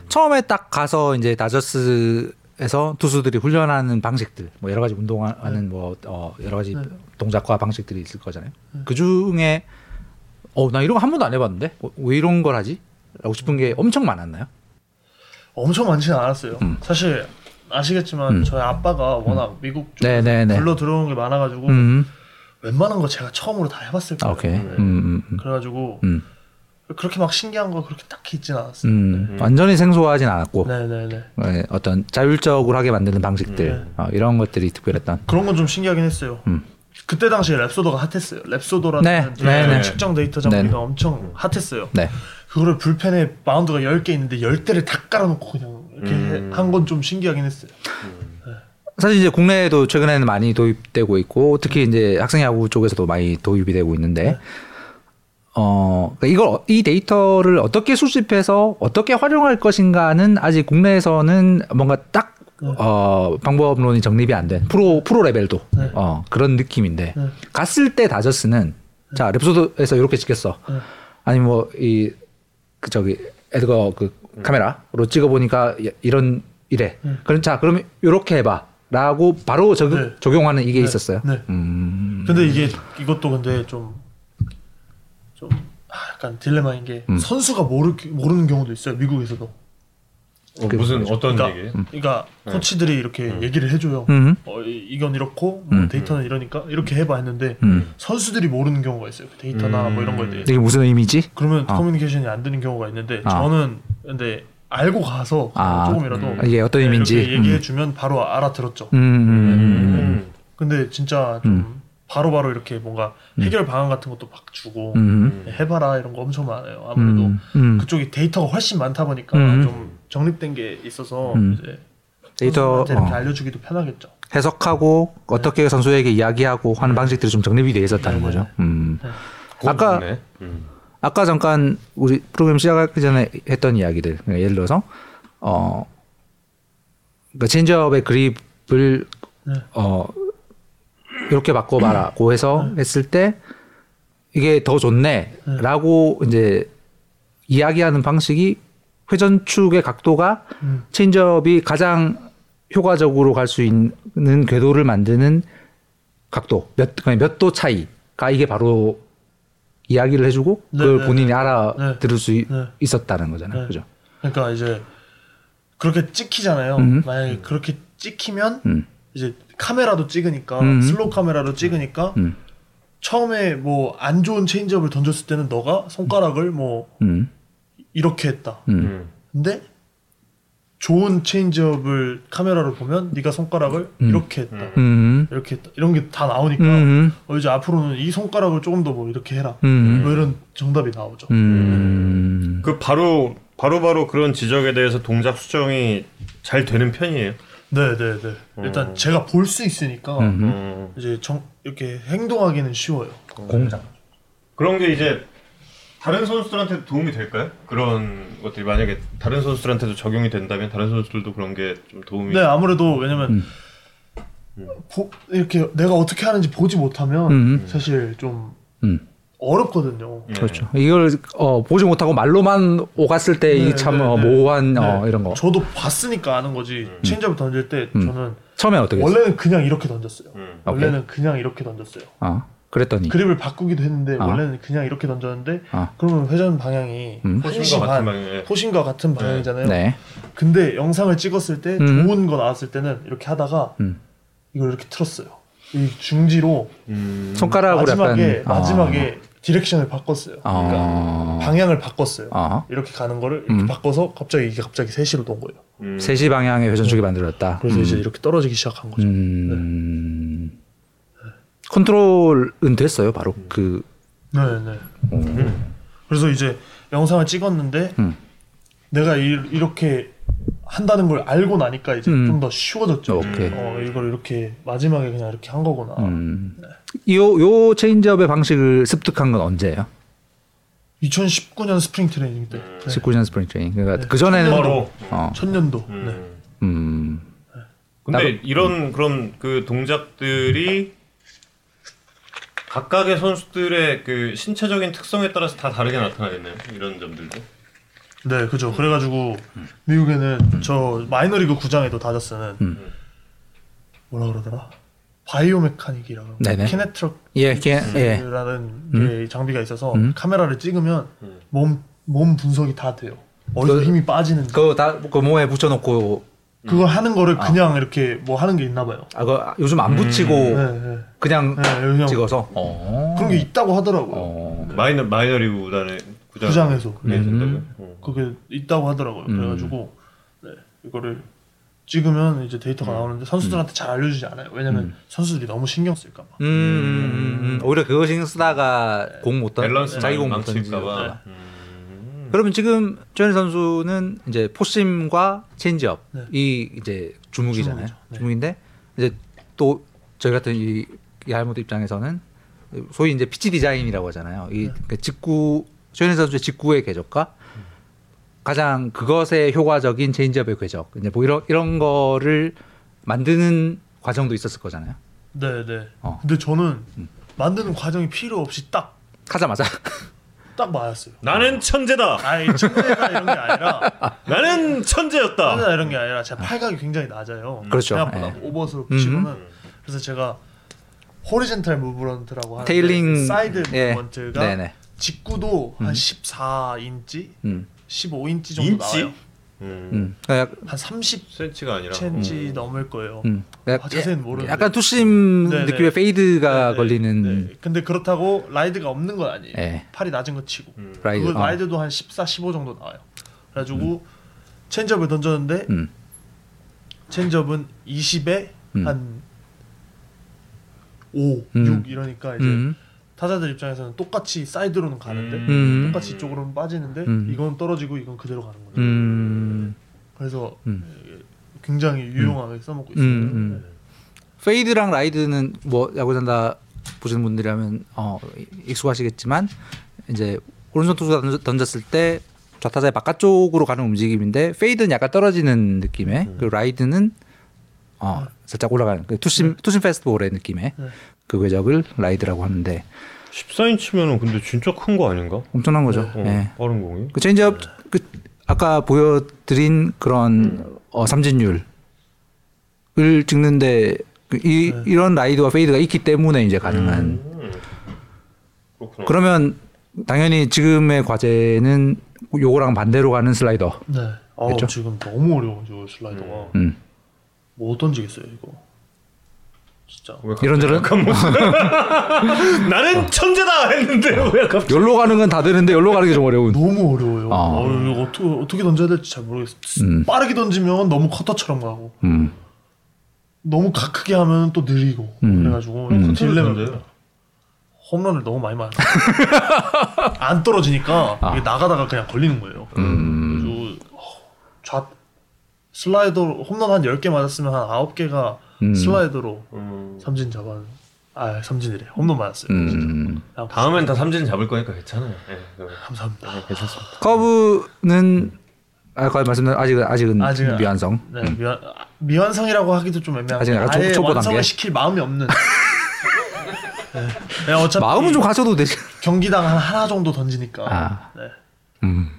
처음에 딱 가서 이제 다저스 에서 투수들이 훈련하는 방식들, 뭐 여러 가지 운동하는 뭐 어, 여러 가지 네. 동작과 방식들이 있을 거잖아요. 그 중에 어 나 이런 거 한 번도 안 해봤는데 어, 왜 이런 걸 하지? 라고 싶은 게 엄청 많았나요? 엄청 많지는 않았어요. 음. 사실 아시겠지만 음. 저희 아빠가 워낙 미국 쪽 네네네. 불러 들어오는 게 많아가지고 음. 웬만한 거 제가 처음으로 다 해봤을 아, 거예요. 네. 음, 음, 음. 그래가지고 음. 그렇게 막 신기한 거 그렇게 딱히 있진 않았어요. 음. 완전히 생소하진 않았고 네네네. 네, 어떤 자율적으로 하게 만드는 방식들 네. 어, 이런 것들이 특별했던. 그런 건 좀 신기하긴 했어요. 음. 그때 당시에 랩소더가 핫했어요. 랩소더라는 네, 이제 네, 네. 측정 데이터 장비가 네. 엄청 핫했어요. 네. 그거를 불펜에 마운드가 10개 있는데 10대를 다 깔아놓고 그냥 이렇게 음. 한건 좀 신기하긴 했어요. 사실 이제 국내에도 최근에는 많이 도입되고 있고 특히 이제 학생 야구 쪽에서도 많이 도입이 되고 있는데 네. 어 그러니까 이걸 이 데이터를 어떻게 수집해서 어떻게 활용할 것인가는 아직 국내에서는 뭔가 딱 네. 어, 방법론이 정립이 안 된 프로 프로 레벨도 네. 어, 그런 느낌인데 네. 갔을 때 다저스는 자 랩소도에서 이렇게 찍혔어 네. 아니 뭐 이 그 저기 에드거 그 카메라로 찍어 보니까 이런 이래 음. 그럼 자 그러면 이렇게 해봐 라고 바로 적, 네. 적용하는 이게 네. 있었어요. 네. 음. 근데 이게 이것도 근데 좀좀 아, 약간 딜레마인 게 음. 선수가 모르 모르는 경우도 있어요. 미국에서도. 어, 무슨 어떤 그러니까, 얘기예요? 그러니까 코치들이 이렇게 얘기를 해줘요. 음. 어, 이- 이건 이렇고 뭐 음. 데이터는 이러니까 이렇게 해봐 했는데 음. 선수들이 모르는 경우가 있어요. 그 데이터나 음. 뭐 이런 거에 대해. 이게 무슨 의미지? 그러면 어. 커뮤니케이션이 안 되는 경우가 있는데 어. 저는 근데 알고 가서 아, 조금이라도 음. 이게 어떤 네, 의미인지. 이렇게 음. 얘기해 주면 바로 알아들었죠. 음, 음, 음, 음. 근데 진짜 좀 바로 바로 이렇게 뭔가 해결 방안 같은 것도 막 주고 음, 네, 해봐라 이런 거 엄청 많아요. 아무래도 음, 음. 그쪽이 데이터가 훨씬 많다 보니까 음. 좀 정립된 게 있어서 음. 이제 데이터 이렇게 어, 알려주기도 편하겠죠. 해석하고 어떻게 선수에게 이야기하고 하는 방식들이 좀 정립이 돼 있었다는 네, 거죠. 네. 음. 그건 아까. 음. 아까 잠깐 우리 프로그램 시작하기 전에 했던 이야기들 그러니까 예를 들어서 어 그러니까 체인지업의 그립을 네. 어 이렇게 바꿔봐라고 해서 했을 때 이게 더 좋네라고 이제 이야기하는 방식이 회전축의 각도가 음. 체인지업이 가장 효과적으로 갈 수 있는 궤도를 만드는 각도 몇 몇 도 차이가 이게 바로 이야기를 해주고 네, 그걸 네, 본인이 네. 알아들을 수 있- 네. 있었다는 거잖아요, 네. 그죠? 그러니까 이제 그렇게 찍히잖아요. 음. 만약에 그렇게 찍히면 음. 이제 카메라도 찍으니까 음. 슬로우 카메라로 찍으니까 음. 처음에 뭐 안 좋은 체인지업을 던졌을 때는 너가 손가락을 뭐 음, 이렇게 했다. 음, 음. 근데 좋은 체인지업을 카메라로 보면 네가 손가락을 음. 이렇게 했다. 음, 이렇게 했다. 이런 게 다 나오니까 음, 어, 이제 앞으로는 이 손가락을 조금 더 뭐 이렇게 해라. 음, 뭐 이런 정답이 나오죠. 음, 그 바로 바로 바로 그런 지적에 대해서 동작 수정이 잘 되는 편이에요. 네, 네, 네. 일단 제가 볼 수 있으니까 음. 음. 이제 정 이렇게 행동하기는 쉬워요. 공장. 그런 게 이제 다른 선수들한테 도움이 될까요? 그런 것들이 만약에 다른 선수들한테도 적용이 된다면 다른 선수들도 그런 게 좀 도움이 네, 아무래도 왜냐면 음. 보, 이렇게 내가 어떻게 하는지 보지 못하면 음. 사실 좀 음. 어렵거든요. 예. 그렇죠. 이걸 어, 보지 못하고 말로만 오갔을 때 네, 이참 네, 어, 네. 모호한 어, 네. 이런 거. 저도 봤으니까 아는 거지. 체인지업 던질 때 음. 저는 처음에 어떻게 했어요? 원래는 그냥 이렇게 던졌어요. 음. 오케이. 원래는 그냥 이렇게 던졌어요. 어, 그랬더니. 그립을 바꾸기도 했는데 아. 원래는 그냥 이렇게 던졌는데 아. 그러면 회전 방향이 음. 포심과 같은 반- 방향에. 포심과 같은 방향이잖아요. 네. 근데 영상을 찍었을 때 음. 좋은 거 나왔을 때는 이렇게 하다가 음. 이걸 이렇게 틀었어요. 이 중지로 음. 음. 손가락으로 마지막에 약간 마지막에 디렉션을 바꿨어요. 아. 그러니까 어. 방향을 바꿨어요. 어. 이렇게 가는 거를 이렇게 음. 바꿔서 갑자기 이게 갑자기 3시로 돈 거예요. 음. 3시 방향의 회전축이 만들어졌다. 그래서 음. 이제 이렇게 떨어지기 시작한 거죠. 음. 컨트롤은 됐어요, 바로. 그 네, 네. 그래서 이제 영상을 찍었는데 음. 내가 이, 이렇게 한다는 걸 알고 나니까 이제 음. 좀더 쉬워졌죠. 오케이. 어, 이걸 이렇게 마지막에 그냥 이렇게 한 거구나. 음. 요, 요 체인지업의 방식을 습득한 건 언제예요? 2019년 spring training 때. 네. 19년 spring training. 그러니까 네. 그 전에는 바로. 어. 전년도. 네. 음. 음. 근데 나도- 이런 그런 그 동작들이 각각의 선수들의 그 신체적인 특성에 따라서 다 다르게 나타나겠네요. 이런 점들도. 네, 그죠. 그래가지고 미국에는 저 마이너리그 구장에도 다저스는 음. 뭐라 그러더라? 바이오메카닉이라고 네네. 키네트럭 예, 게, 예. 라는 게 장비가 있어서 음. 카메라를 찍으면 음. 몸, 몸 분석이 다 돼요. 어디서 그- 힘이 빠지는지 그거 다 그 몸에 붙여놓고 그걸 하는 거를 그냥 이렇게 뭐 하는 게 있나 봐요. 아, 그 요즘 안 붙이고 네, 네. 그냥 네, 그냥 찍어서. 어. 그런 게 있다고 하더라고요. 어. 마이너 마이너리그 구단의 구장 구장 에서. 그게 음. 된다고요? 어. 그게 있다고 하더라고요. 음. 그래가지고 네, 이거를 찍으면 이제 데이터가 나오는데 선수들한테 잘 알려주지 않아요. 왜냐면 선수들이 너무 신경 쓸까 봐. 음, 음, 음. 오히려 그거 신경 쓰다가 공 못 던, 밸런스 자기 공못 망칠까봐. 던질까 음. 그러면 지금 최현일 선수는 이제 포심과 체인지업 네. 이 이제 주무기잖아요. 네. 주무기인데 이제 또 저희 같은 이 야알모드 입장에서는 소위 이제 피치 디자인이라고 하잖아요. 이 네. 그 직구 조현 선수의 직구의 궤적과 가장 그것에 효과적인 체인지업의 궤적 이제 뭐 이런 이런 거를 만드는 과정도 있었을 거잖아요. 네, 네. 어. 근데 저는 만드는 과정이 필요 없이 딱딱 하자마자 맞았어요. 나는 천재다. 아니 천재가 이런 게 아니라 나는 천재였다. 천재가 이런 게 아니라 제가 팔각이 굉장히 낮아요. 그렇죠. 생각보다 예. 오버스로 음. 치고는 그래서 제가 horizontal movement라고 하는데 tailing side 예. movement가 네네. 직구도 한 14인치, 음. 15인치 정도 인치? 나와요. 음. 음. 그러니까 한 30cm 센치가 아니라. 음. 넘을 거예요. 음. 아, 자세히는 모르는데. 약간 투심 네네. 느낌의 fade가 네, 네, 걸리는 네. 근데 그렇다고 ride가 없는 건 아니에요. 예. 팔이 낮은 거 치고. 음. ride. 어. ride도 한 14, 15 정도 나와요. 그래가지고 체인지업을 던졌는데 음. 체인지업은 20에 음. 한 5, 음. 6 이러니까 이제 음. 타자들 입장에서는 똑같이 사이드로는 가는데 음. 똑같이 이쪽으로는 빠지는데 음. 이건 떨어지고 이건 그대로 가는 거예요. 음. 그래서 음. 굉장히 유용하게 써먹고 음, 있어요. 음. fade랑 ride는 뭐 야구 잘 안다 보시는 분들이라면 어, 익숙하시겠지만 이제 오른손 던져- 던졌을 때 좌타자의 바깥쪽으로 가는 움직임인데 fade는 약간 떨어지는 느낌의 그리고 ride는 어, 살짝 올라가는 그 투심 투심 패스트볼의 느낌의 네. 그 궤적을 ride라고 하는데 14인치면은 근데 진짜 큰 거 아닌가? 엄청난 거죠. 어, 예. 빠른 공이. 그 체인지업 그 아까 보여드린 그런 어, 삼진율을 찍는데 그 이, 네. 이런 라이드와 페이드가 있기 때문에 이제 가능한. 음. 그렇구나. 그러면 당연히 지금의 과제는 요거랑 반대로 가는 슬라이더. 네. 아? 지금 너무 어려워 저 슬라이더가 음. 못 던지겠어요 이거. 진짜. 이런저런 약간 뭐- 나는 천재다 했는데 왜 갑자기? 열로 가는 건 다 되는데 열로 가는 게 좀 어려운. 너무 어려워요. 아. 어, 이거 어떻게 어떻게 던져야 될지 잘 모르겠어. 음. 빠르게 던지면 너무 커터처럼 가고 음. 너무 가 크게 하면 또 느리고 음. 그래가지고 음. 딜레마. 던져요? 홈런을 너무 많이 맞아. 안 떨어지니까 아. 이게 나가다가 그냥 걸리는 거예요. 음. 그래서 어, 좌 슬라이더 홈런 한 10개 맞았으면 한 9개가 음. 슬라이더로 음. 삼진 잡아. 아, 삼진이래. 홈런 맞았어요. 음. 아, 다음엔 다 삼진 잡을 거니까 괜찮아요. 예, 네, 감사합니다. 괜찮습니다. 커브는 아까 말씀드린 아직은 아직은 아직은- 미완성. 네, 미완, 아, 미완성이라고 하기도 좀 애매하고 아직 약간 초- 초보 완성을 단계? 시킬 마음이 없는. 네. 그냥 어차피 마음은 좀 가져도 되지. 경기당 한 하나 정도 던지니까. 아. 네. 음.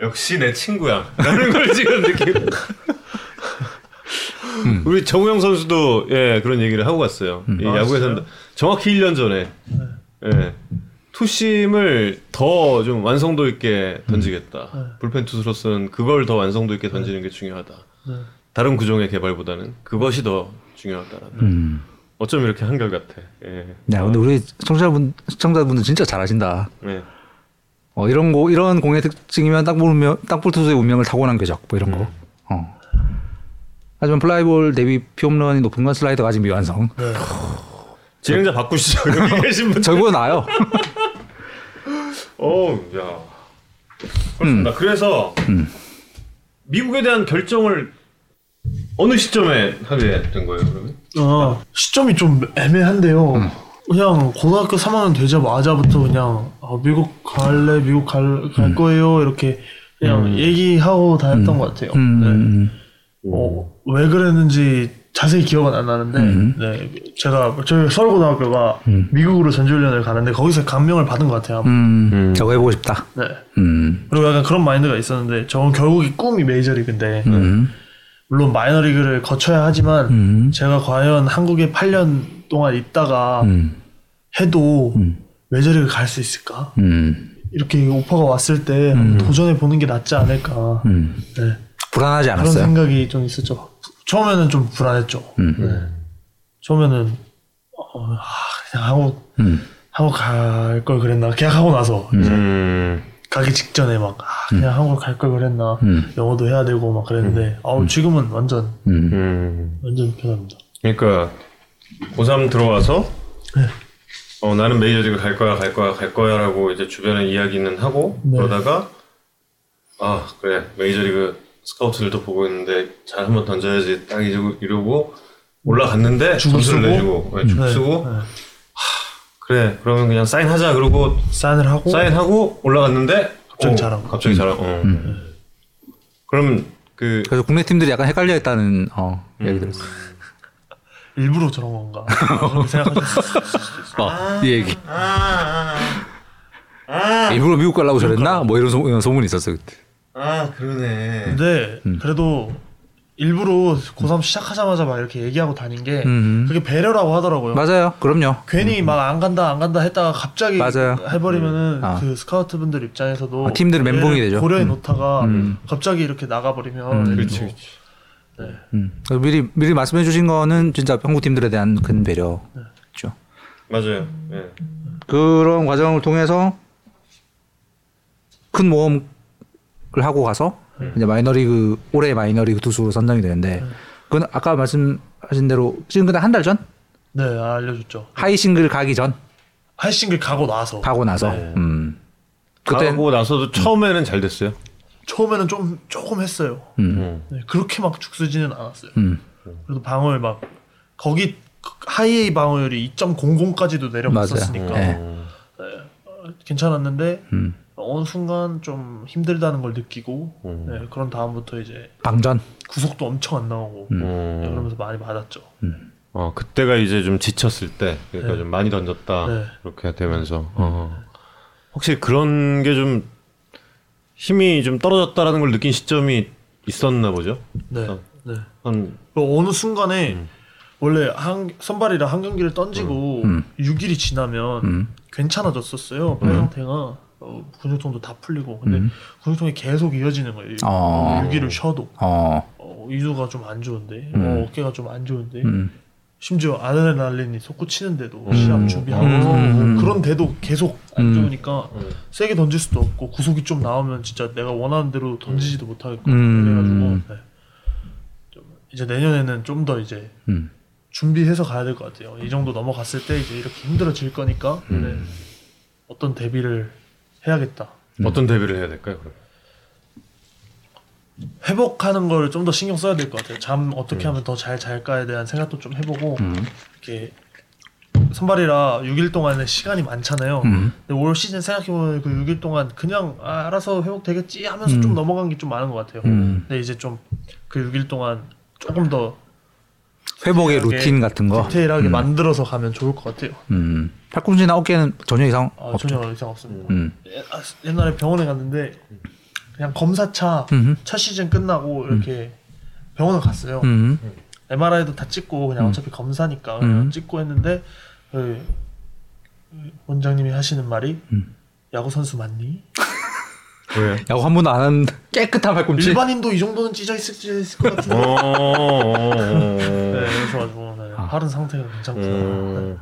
역시 내 친구야. 라는 걸 지금 느끼고. 우리 정우영 선수도 예 그런 얘기를 하고 갔어요. 이 아, 야구에서는 진짜요? 정확히 1년 전에 예 투심을 더 좀 완성도 있게 던지겠다. 네. 불펜 투수로서는 그걸 더 완성도 있게 던지는 게 중요하다. 네. 다른 구종의 개발보다는 그것이 더 중요하다라는. 음. 어쩜 이렇게 한결 같아. 예. 야, 근데 우리 시청자분 시청자분들 진짜 잘하신다. 예. 어, 이런 거 이런 공의 특징이면 땅볼 운명, 땅볼 투수의 운명을 타고난 궤적 뭐 이런 거. 음. 어. 하지만 플라이볼 대비 피홈런이 높은 건 슬라이더가 아직 미완성. 네. 진행자 바꾸시죠. 여기 계신 분. 저보다 나아요. 어, 야. 그렇습니다. 그래서 미국에 대한 결정을 어느 시점에 하게 된 거예요, 그러면? 어, 시점이 좀 애매한데요. 음. 그냥 고등학교 3학년 되자마자부터 그냥 아, 미국 갈래, 미국 갈, 갈 거예요 이렇게 그냥 얘기하고 다녔던 것 같아요. 음, 네. 음, 어, 왜 그랬는지 자세히 기억은 안 나는데, 음. 네, 제가 저희 서울고등학교가 미국으로 전지훈련을 가는데 거기서 감명을 받은 것 같아요. 음, 음. 저거 해보고 싶다. 네. 음, 그리고 약간 그런 마인드가 있었는데, 저는 결국이 꿈이 메이저리그인데, 음, 물론 마이너리그를 거쳐야 하지만, 음, 제가 과연 한국에 8년 동안 있다가 음, 해도 음. 메이저리그 갈 수 있을까? 음, 이렇게 오퍼가 왔을 때 도전해 보는 게 낫지 않을까? 음. 네. 불안하지 그런 않았어요. 생각이 좀 있었죠. 처음에는 좀 불안했죠. 음, 네. 처음에는 어, 아, 그냥 한국 음, 한국 갈걸 그랬나 계약하고 나서 음. 가기 직전에 막 아, 그냥 한국 갈 걸 그랬나 음. 영어도 해야 되고 막 그랬는데 아우 지금은 완전 음, 음. 완전 편합니다. 그러니까 고3 들어와서 네. 어, 나는 메이저리그 갈 거야, 갈 거야, 갈 거야라고 이제 주변에 이야기는 하고 네. 그러다가 아 그래 메이저리그 스카우트들도 보고 있는데 잘 한번 던져야지 딱 이러고, 이러고 올라갔는데 주고 점수를 쓰고? 내주고 네, 네. 쓰고 네. 그래 그러면 그냥 사인하자 그러고 사인을 하고 사인하고 올라갔는데 갑자기 어, 잘하고. 갑자기 잘하고 어. 그럼 그 그래서 국내 팀들이 약간 헷갈려 했다는 어, 얘기 들었어요. 일부러 저런 건가 그렇게 생각하실 수 있어요. 어, 이 얘기. 일부러 미국 가려고 저랬나? 뭐 이런 소, 소문이 있었어요 그때. 아 그러네 근데 음. 그래도 일부러 고3 시작하자마자 막 이렇게 얘기하고 다닌 게 음. 그게 배려라고 하더라고요. 맞아요. 그럼요. 괜히 막 안 간다 안 간다 했다가 갑자기 맞아요. 해버리면은 아. 그 스카우트 분들 입장에서도 아, 팀들은 멘붕이 되죠. 고려해 음. 놓다가 음. 갑자기 이렇게 나가버리면 음. 그렇지 그렇지 음. 그래서 미리 미리 말씀해 주신 거는 진짜 한국 팀들에 대한 큰 배려죠. 맞아요 예. 그런 과정을 통해서 큰 모험 을 하고 가서 이제 마이너리그 올해 마이너리그 투수로 선정이 되는데 그건 아까 말씀하신 대로 지금 그냥 한 달 전 네 알려줬죠. high single 가기 전 high single 가고 나서 가고 나서 네. 음. 그때 가고 나서도 처음에는 잘 됐어요. 처음에는 좀 조금 했어요. 음. 네, 그렇게 막 죽쓰지는 않았어요. 음. 그래도 방어율 막 거기 하이에이 방어율이 2.00까지도 내려갔었으니까 맞아요. 네. 어, 괜찮았는데 음. 어느 순간 좀 힘들다는 걸 느끼고 음. 네, 그런 다음부터 이제 방전 구속도 엄청 안 나오고 음. 음. 네, 그러면서 많이 받았죠. 어 그때가 이제 좀 지쳤을 때 그러니까 네. 좀 많이 던졌다 네. 그렇게 되면서 어. 확실히 그런 게 좀 힘이 좀 떨어졌다라는 걸 느낀 시점이 있었나 보죠. 네, 어. 네. 한그 어느 순간에 음. 원래 한 선발이라 한 경기를 던지고 음. 6일이 지나면 음. 괜찮아졌었어요. 팔 상태가 어, 근육통도 다 풀리고 근데 음. 근육통이 계속 이어지는 거예요. 어. 6일을 쉬어도 어. 어, 이두가 좀 안 좋은데 음. 어, 어깨가 좀 안 좋은데 음. 심지어 아드레날린이 솟구치는데도 시합 준비하면서 음. 그런데도 계속 안 음. 좋으니까 음. 세게 던질 수도 없고 구속이 좀 나오면 진짜 내가 원하는 대로 던지지도 못하겠고 음. 그래가지고 네. 좀 이제 내년에는 좀 더 이제 음. 준비해서 가야 될 것 같아요. 이 정도 넘어갔을 때 이제 이렇게 힘들어질 거니까 음. 네. 어떤 대비를 해야겠다. 어떤 대비를 해야 될까요? 그럼? 회복하는 걸 좀 더 신경 써야 될 것 같아요. 잠 어떻게 하면 더 잘 잘까에 대한 생각도 좀 해보고 음. 이렇게 선발이라 6일 동안의 시간이 많잖아요. 음. 근데 올 시즌 생각해보면 그 6일 동안 그냥 아, 알아서 회복되겠지 하면서 음. 좀 넘어간 게 좀 많은 것 같아요. 음. 근데 이제 좀 그 6일 동안 조금 더 회복의 루틴 같은 거. 디테일하게 음. 만들어서 가면 좋을 것 같아요. 음. 팔꿈치나 어깨는 전혀 이상 아, 없죠. 전혀 이상 없습니다. 음. 예- 아, 옛날에 병원에 갔는데 그냥 검사차 음. 첫 시즌 끝나고 이렇게 병원을 갔어요. 음. MRI도 다 찍고 그냥 음. 어차피 검사니까 그냥 음. 찍고 했는데 그 원장님이 하시는 말이 음. 야구 선수 맞니? 왜? 야구 한 번도 안 한 깨끗한 팔꿈치. 일반인도 이 정도는 찢어 있을, 찢어 있을 것 같은데. 어, 어, 어, 네, 어. 그래가지고 네, 팔은 상태가 괜찮구나. 음.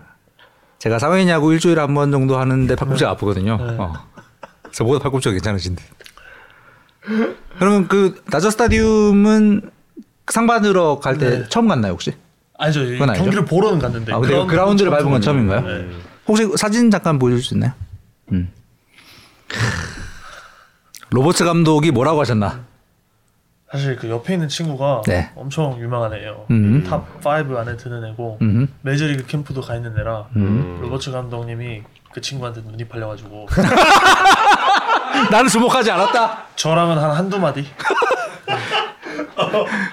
제가 사회인 야구 일주일에 한 번 정도 하는데 팔꿈치가 아프거든요. 네. 어. 저보다 팔꿈치가 괜찮으신데. 그러면 그 나저 스타디움은 상 받으러 갈 때 네. 처음 갔나요 혹시? 아니죠. 이 그건 아니죠? 경기를 보러는 갔는데. 아, 근데 그라운드를 밟은 건 처음인가요? 네. 혹시 사진 잠깐 보여줄 수 있나요? 음. 로버츠 감독이 뭐라고 하셨나? 사실 그 옆에 있는 친구가 네. 엄청 유명한 애예요. 음. top 5 안에 드는 애고 음. 메이저리그 캠프도 가 있는 애라 음. 로버츠 감독님이 그 친구한테 눈이 팔려가지고 나는 주목하지 않았다. 저랑은 한 한두 마디.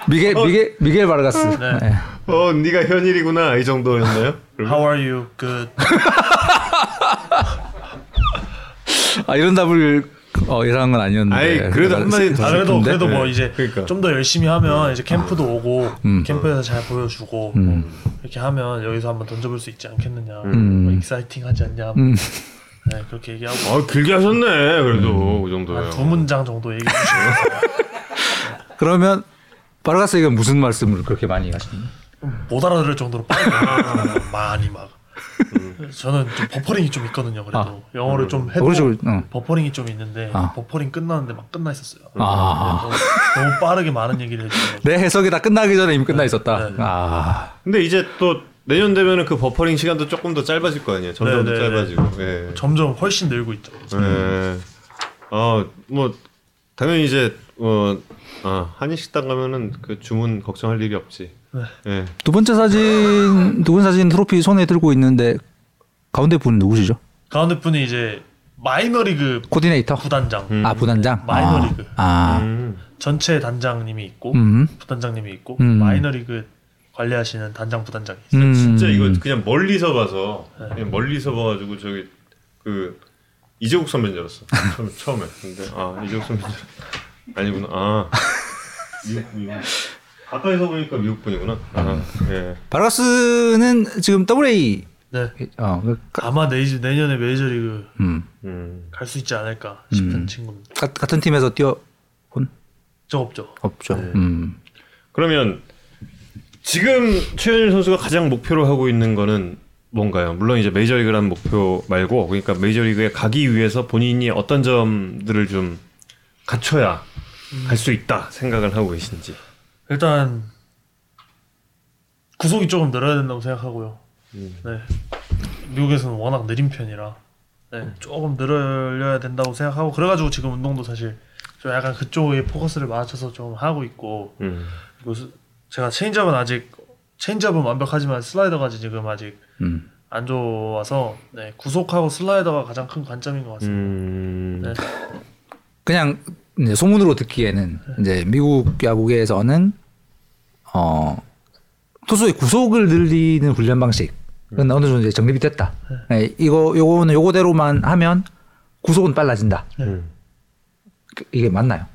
미겔 미겔 미겔 바르가스. 네. 네. 어, 네가 현일이구나 이 정도였나요? How are you? Good. 아 이런 답을 어, 예상한 건 아니었는데. 아이, 그래도 한마디 더 아 그래도 슬픈데? 그래도 뭐 네, 이제 그러니까. 좀더 열심히 하면 이제 캠프도 오고 음. 캠프에서 잘 보여주고 음. 이렇게 하면 여기서 한번 던져볼 수 있지 않겠느냐. 음. 뭐 익사이팅하지 않냐. 음. 네, 그렇게 얘기하고 아 길게 하셨네 그래도 그 정도요. 한두 문장 정도 얘기해 주시면 그러면 바르가스 이가 무슨 말씀을 그렇게 많이 하시나요? 못 알아들을 정도로 빨리 많이 막. 저는 좀 버퍼링이 좀 있거든요. 그래도 아. 영어를 좀 해도 그렇죠. 어. 버퍼링이 좀 있는데 아. 버퍼링 끝나는데 막 끝나 있었어요. 아. 너무, 너무 빠르게 많은 얘기를 해주셔서 내 해석이 다 끝나기 전에 이미 끝나 있었다. 네. 아. 근데 이제 또 내년 되면은 그 버퍼링 시간도 조금 더 짧아질 거 아니에요. 점점 더 네, 네, 짧아지고. 예. 점점 훨씬 늘고 있죠. 예. 어뭐 당연히 이제 어 아, 한인 식당 가면은 그 주문 걱정할 일이 없지. 네. 예. 두 번째 사진 두 번째 사진 트로피 손에 들고 있는데 가운데 분 누구시죠? 가운데 분이 이제 마이너리그 코디네이터. 부단장, 음. 아 부단장. 마이너리그. 아. 음. 전체 단장님이 있고 음. 부단장님이 있고 음. 마이너리그 관리하시는 단장 부단장이 있어요. 음. 진짜 이거 그냥 멀리서 봐서 네. 그냥 멀리서 봐가지고 저기 그 이재국 선배인 줄 알았어 처음, 처음에 근데 아 이재국 알았- 아니구나 아 가까이서 보니까 미국 분이구나 아, 예. 바르가스는 지금 AA 네. 어, 그, 아마 내일 내년에 메이저리그 음. 음. 갈수 있지 않을까 싶은 음. 친구입니다. 가, 같은 팀에서 뛰어 본 저 없죠. 없죠. 네. 음. 그러면 지금 최현일 선수가 가장 목표로 하고 있는 거는 뭔가요? 물론 이제 메이저리그라는 목표 말고 그러니까 메이저리그에 가기 위해서 본인이 어떤 점들을 좀 갖춰야 갈 수 있다 생각을 하고 계신지. 일단 구속이 조금 늘어야 된다고 생각하고요. 네. 미국에서는 워낙 느린 편이라 네, 조금 늘려야 된다고 생각하고 그래가지고 지금 운동도 사실 좀 약간 그쪽에 포커스를 맞춰서 좀 하고 있고 음. 그리고 스- 제가 체인지업은 아직 체인지업은 완벽하지만 슬라이더가 지금 아직 음. 안 좋아서 네, 구속하고 슬라이더가 가장 큰 관건인 것 같습니다. 음. 네. 그냥 이제 소문으로 듣기에는 이제 미국 야구계에서는 어 투수의 구속을 늘리는 훈련 방식은 어느 정도 이제 정립이 됐다. 네, 이거 요거는 요거대로만 하면 구속은 빨라진다. 음. 그- 이게 맞나요?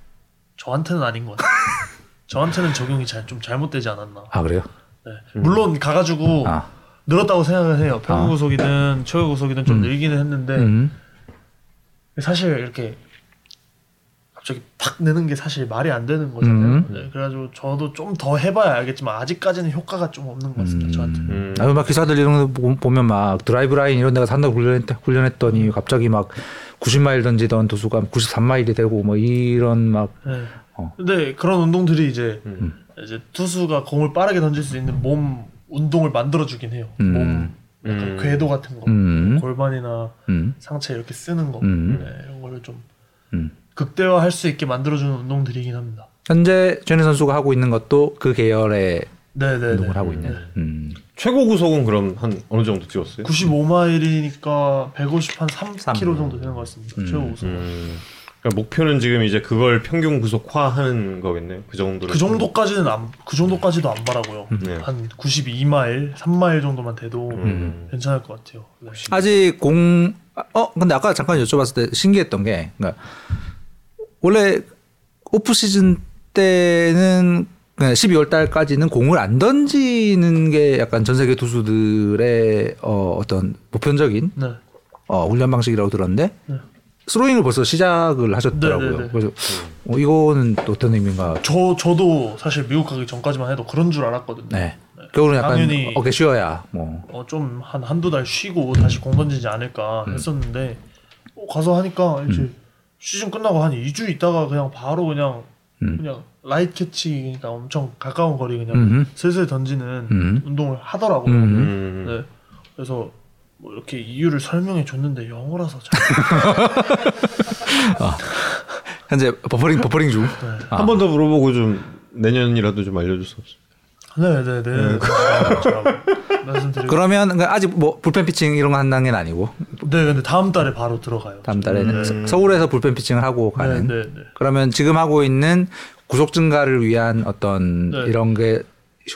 저한테는 아닌 것 같아요. 저한테는 적용이 잘, 좀 잘못되지 않았나. 아 그래요? 네. 물론 가가지고 아, 늘었다고 생각을 해요. 평균 아. 구속이든 최고 구속이든 좀 음. 늘기는 했는데 음. 사실 이렇게 갑자기 팍 내는 게 사실 말이 안 되는 거잖아요. 음. 네, 그래가지고 저도 좀 더 해봐야 알겠지만 아직까지는 효과가 좀 없는 것 같습니다. 저한테. 음. 아, 막 기사들 이런 거 보- 보면 막 드라이브 라인 이런 데가 산다고 훈련했, 훈련했더니 갑자기 막 90마일 던지던 투수가 93마일이 되고 뭐 이런 막 네. 어. 근데 그런 운동들이 이제 음. 이제 투수가 공을 빠르게 던질 수 있는 몸 운동을 만들어 주긴 해요. 음. 몸 약간 음. 궤도 같은 거, 음. 골반이나 음. 상체 이렇게 쓰는 거 음. 네, 이런 거를 좀 음. 극대화할 수 있게 만들어주는 운동들이긴 합니다. 현재 최현 선수가 하고 있는 것도 그 계열의 네네. 운동을 하고 있는. 음. 최고 구속은 그럼 한 어느 정도 찍었어요? 95마일이니까 150 한 3km 삼. 정도 되는 것 같습니다. 음. 최고 우승. 음. 그러니까 목표는 지금 이제 그걸 평균 구속화하는 거겠네요. 그 정도로. 그 정도까지는 안, 그 정도까지도 안 바라고요. 네. 한 92마일, 3마일 정도만 돼도 음. 괜찮을 것 같아요. 네. 아직 공, 어, 근데 아까 잠깐 여쭤봤을 때 신기했던 게, 그러니까 원래 오프 시즌 때는 그냥 12월 달까지는 공을 안 던지는 게 약간 전 세계 투수들의 어, 어떤 보편적인 네. 어, 훈련 방식이라고 들었는데 네. 스로잉을 벌써 시작을 하셨더라고요. 네, 네, 네. 그래서 어, 이거는 또 어떤 의미인가? 저 저도 사실 미국 가기 전까지만 해도 그런 줄 알았거든요. 네. 겨울은 약간 당연히- 어깨 쉬어야 뭐. 어, 좀 한 한두 달 쉬고 다시 공 던지지 않을까 음. 했었는데 어, 가서 하니까 이제 시즌 끝나고 한 2주 있다가 그냥 바로 그냥 음. 그냥 light catch 그러니까 엄청 가까운 거리 그냥 음흠. 슬슬 던지는 음. 운동을 하더라고요. 음. 음. 네. 그래서 뭐 이렇게 이유를 설명해 줬는데 영어라서 잘. 현재 버퍼링 버퍼링 중. 아. 한번 더 물어보고 좀 내년이라도 좀 알려줄 수 없어요? 네네네. 네. 말씀드리고. 그러면 그러니까 아직 뭐 불펜 피칭 이런 거 한다는 게 아니고 네, 근데 다음 달에 바로 들어가요. 다음 달에는 네. 서- 서울에서 불펜 피칭을 하고 네, 가는. 네, 네. 그러면 지금 하고 있는 구속 증가를 위한 어떤 네. 이런 게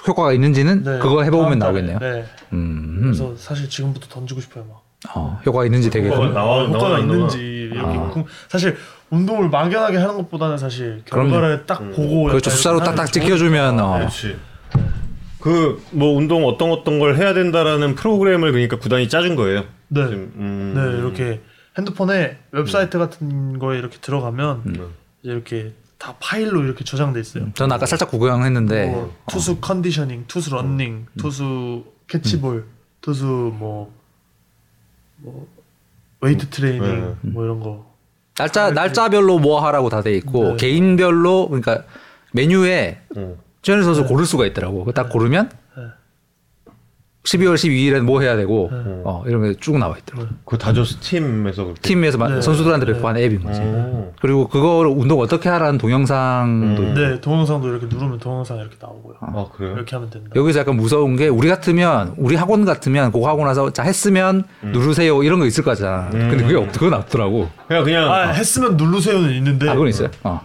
효과가 있는지는 네, 그거 해보면 나오겠네요. 네. 음, 그래서 사실 지금부터 던지고 싶어요, 막. 어, 효과가 있는지 되게 효과가 좀- 나와- 효과가. 있는지 이렇게 아. 궁- 사실 운동을 막연하게 하는 것보다는 사실 그럼요. 결과를 딱 보고 그렇죠 약간 숫자로 딱딱 찍혀주면 어, 그 뭐 운동 어떤 어떤 걸 해야 된다라는 프로그램을 그러니까 구단이 짜준 거예요. 네. 지금, 음. 네 이렇게 핸드폰에 웹사이트 같은 거에 이렇게 들어가면 음. 이제 이렇게 다 파일로 이렇게 저장돼 있어요. 저는 아까 살짝 구경했는데 뭐 투수 conditioning, 투수 런닝, 투수 캐치볼, 투수 뭐, 뭐 웨이트 트레이닝 뭐 이런 거. 날짜 날짜별로 뭐 하라고 다 돼 있고 네. 개인별로 그러니까 메뉴에 음. 최현일 선수 고를 수가 있더라고. 딱 고르면 네. 12월 12일에 뭐 해야 되고 네. 어, 이런 게 쭉 나와 있더라고. 그 다저스 팀에서 그렇게. 팀에서 마- 네. 선수들한테 네. 배포하는 앱인 거지. 오. 그리고 그거를 운동 어떻게 하라는 동영상도 음. 네 동영상도 이렇게 누르면 동영상 이렇게 나오고요. 아 그래요? 이렇게 하면 된다. 여기서 약간 무서운 게 우리 같으면 우리 학원 같으면 그거 하고 나서 자 했으면 누르세요 이런 거 있을 거잖아. 근데 그게 없, 그건 없더라고. 그냥 그냥 아 했으면 누르세요는 있는데 아 그건 있어요. 어.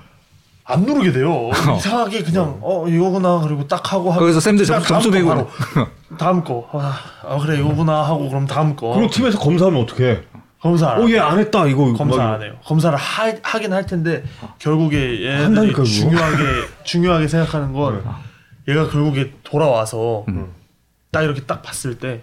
안 누르게 돼요. 이상하게 그냥 어 이거구나 그리고 딱 하고 하고 거기서 쌤들 점수- 점수 매기고. 바로. 다음 거. 아, 아, 그래 이거구나 하고 그럼 다음 거. 그리고 팀에서 검사하면 어떡해? 검사 안 해요. 얘안 했다 이거 검사 막- 안 해요. 검사를 하, 하긴 할 텐데 결국에 얘들이 한다니까, 그거. 중요하게 중요하게 생각하는 건 얘가 결국에 돌아와서 딱 이렇게 딱 봤을 때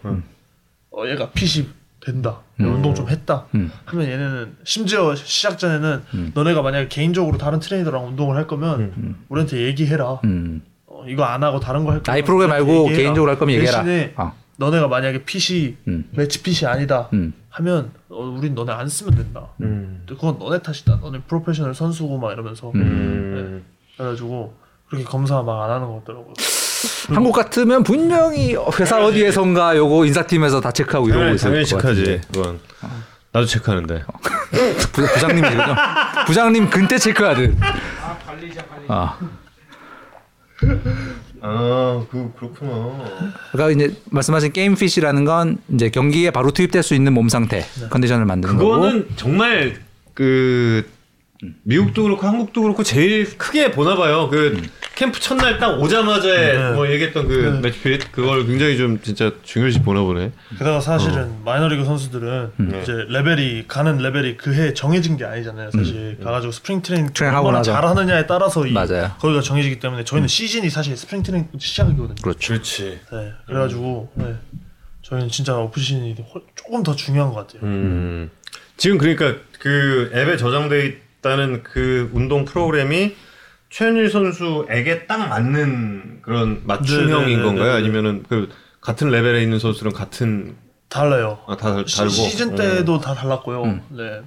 어, 얘가 fit이 된다. 운동 좀 했다. 음. 하면 얘네는 심지어 시작 전에는 너네가 만약에 개인적으로 다른 트레이너랑 운동을 할 거면 우리한테 얘기해라. 음. 어, 이거 안 하고 다른 거 할 거면 아이 프로그램 말고 얘기해라. 개인적으로 할 거면 얘기해라. 대신에 어. 너네가 만약에 fit이 음. match fit이 아니다 음. 하면 어, 우린 너네 안 쓰면 된다. 음. 그건 너네 탓이다. 너네 프로페셔널 선수고 막 이러면서 음. 그래가지고 그렇게 검사 막 안 하는 것 같더라고요. 한국 같으면 분명히 회사 어디에선가 요거 인사팀에서 다 체크하고 이러고 있을 당연히 것 체크하지. 그건 나도 체크하는데. 부, 부장님이시군요. 부장님 근태 체크하듯. 아, 아, 그 그렇구나. 그러니까 이제 말씀하신 게임 핏이라는 건 이제 경기에 바로 투입될 수 있는 몸 상태 컨디션을 만드는 거고. 그거는 정말 그 미국도 그렇고 한국도 그렇고 제일 크게 보나 봐요. 그 캠프 첫날 딱 오자마자 네. 뭐 얘기했던 그 match fit 그걸 굉장히 좀 진짜 중요시 보나 보네. 게다가 사실은 마이너리그 선수들은 음. 이제 레벨이 가는 레벨이 그 해 정해진 게 아니잖아요. 사실 가가지고 스프링 트레이닝 얼마나. 잘하느냐에 따라서 이 맞아요. 거기가 정해지기 때문에 저희는 시즌이 사실 스프링 트레이닝 시작이거든요. 그렇죠. 그렇지. 네, 그래가지고 네, 저희는 진짜 오프 시즌이 훨- 조금 더 중요한 것 같아요. 음. 지금 그러니까 그 앱에 저장돼 있다는 그 운동 프로그램이 최현일 선수에게 딱 맞는 그런 맞춤형인 네네네네네. 건가요? 아니면은 그 같은 레벨에 있는 선수랑 같은 달라요. 아, 다 다르고 시즌 때도 다 달랐고요. 음. 네.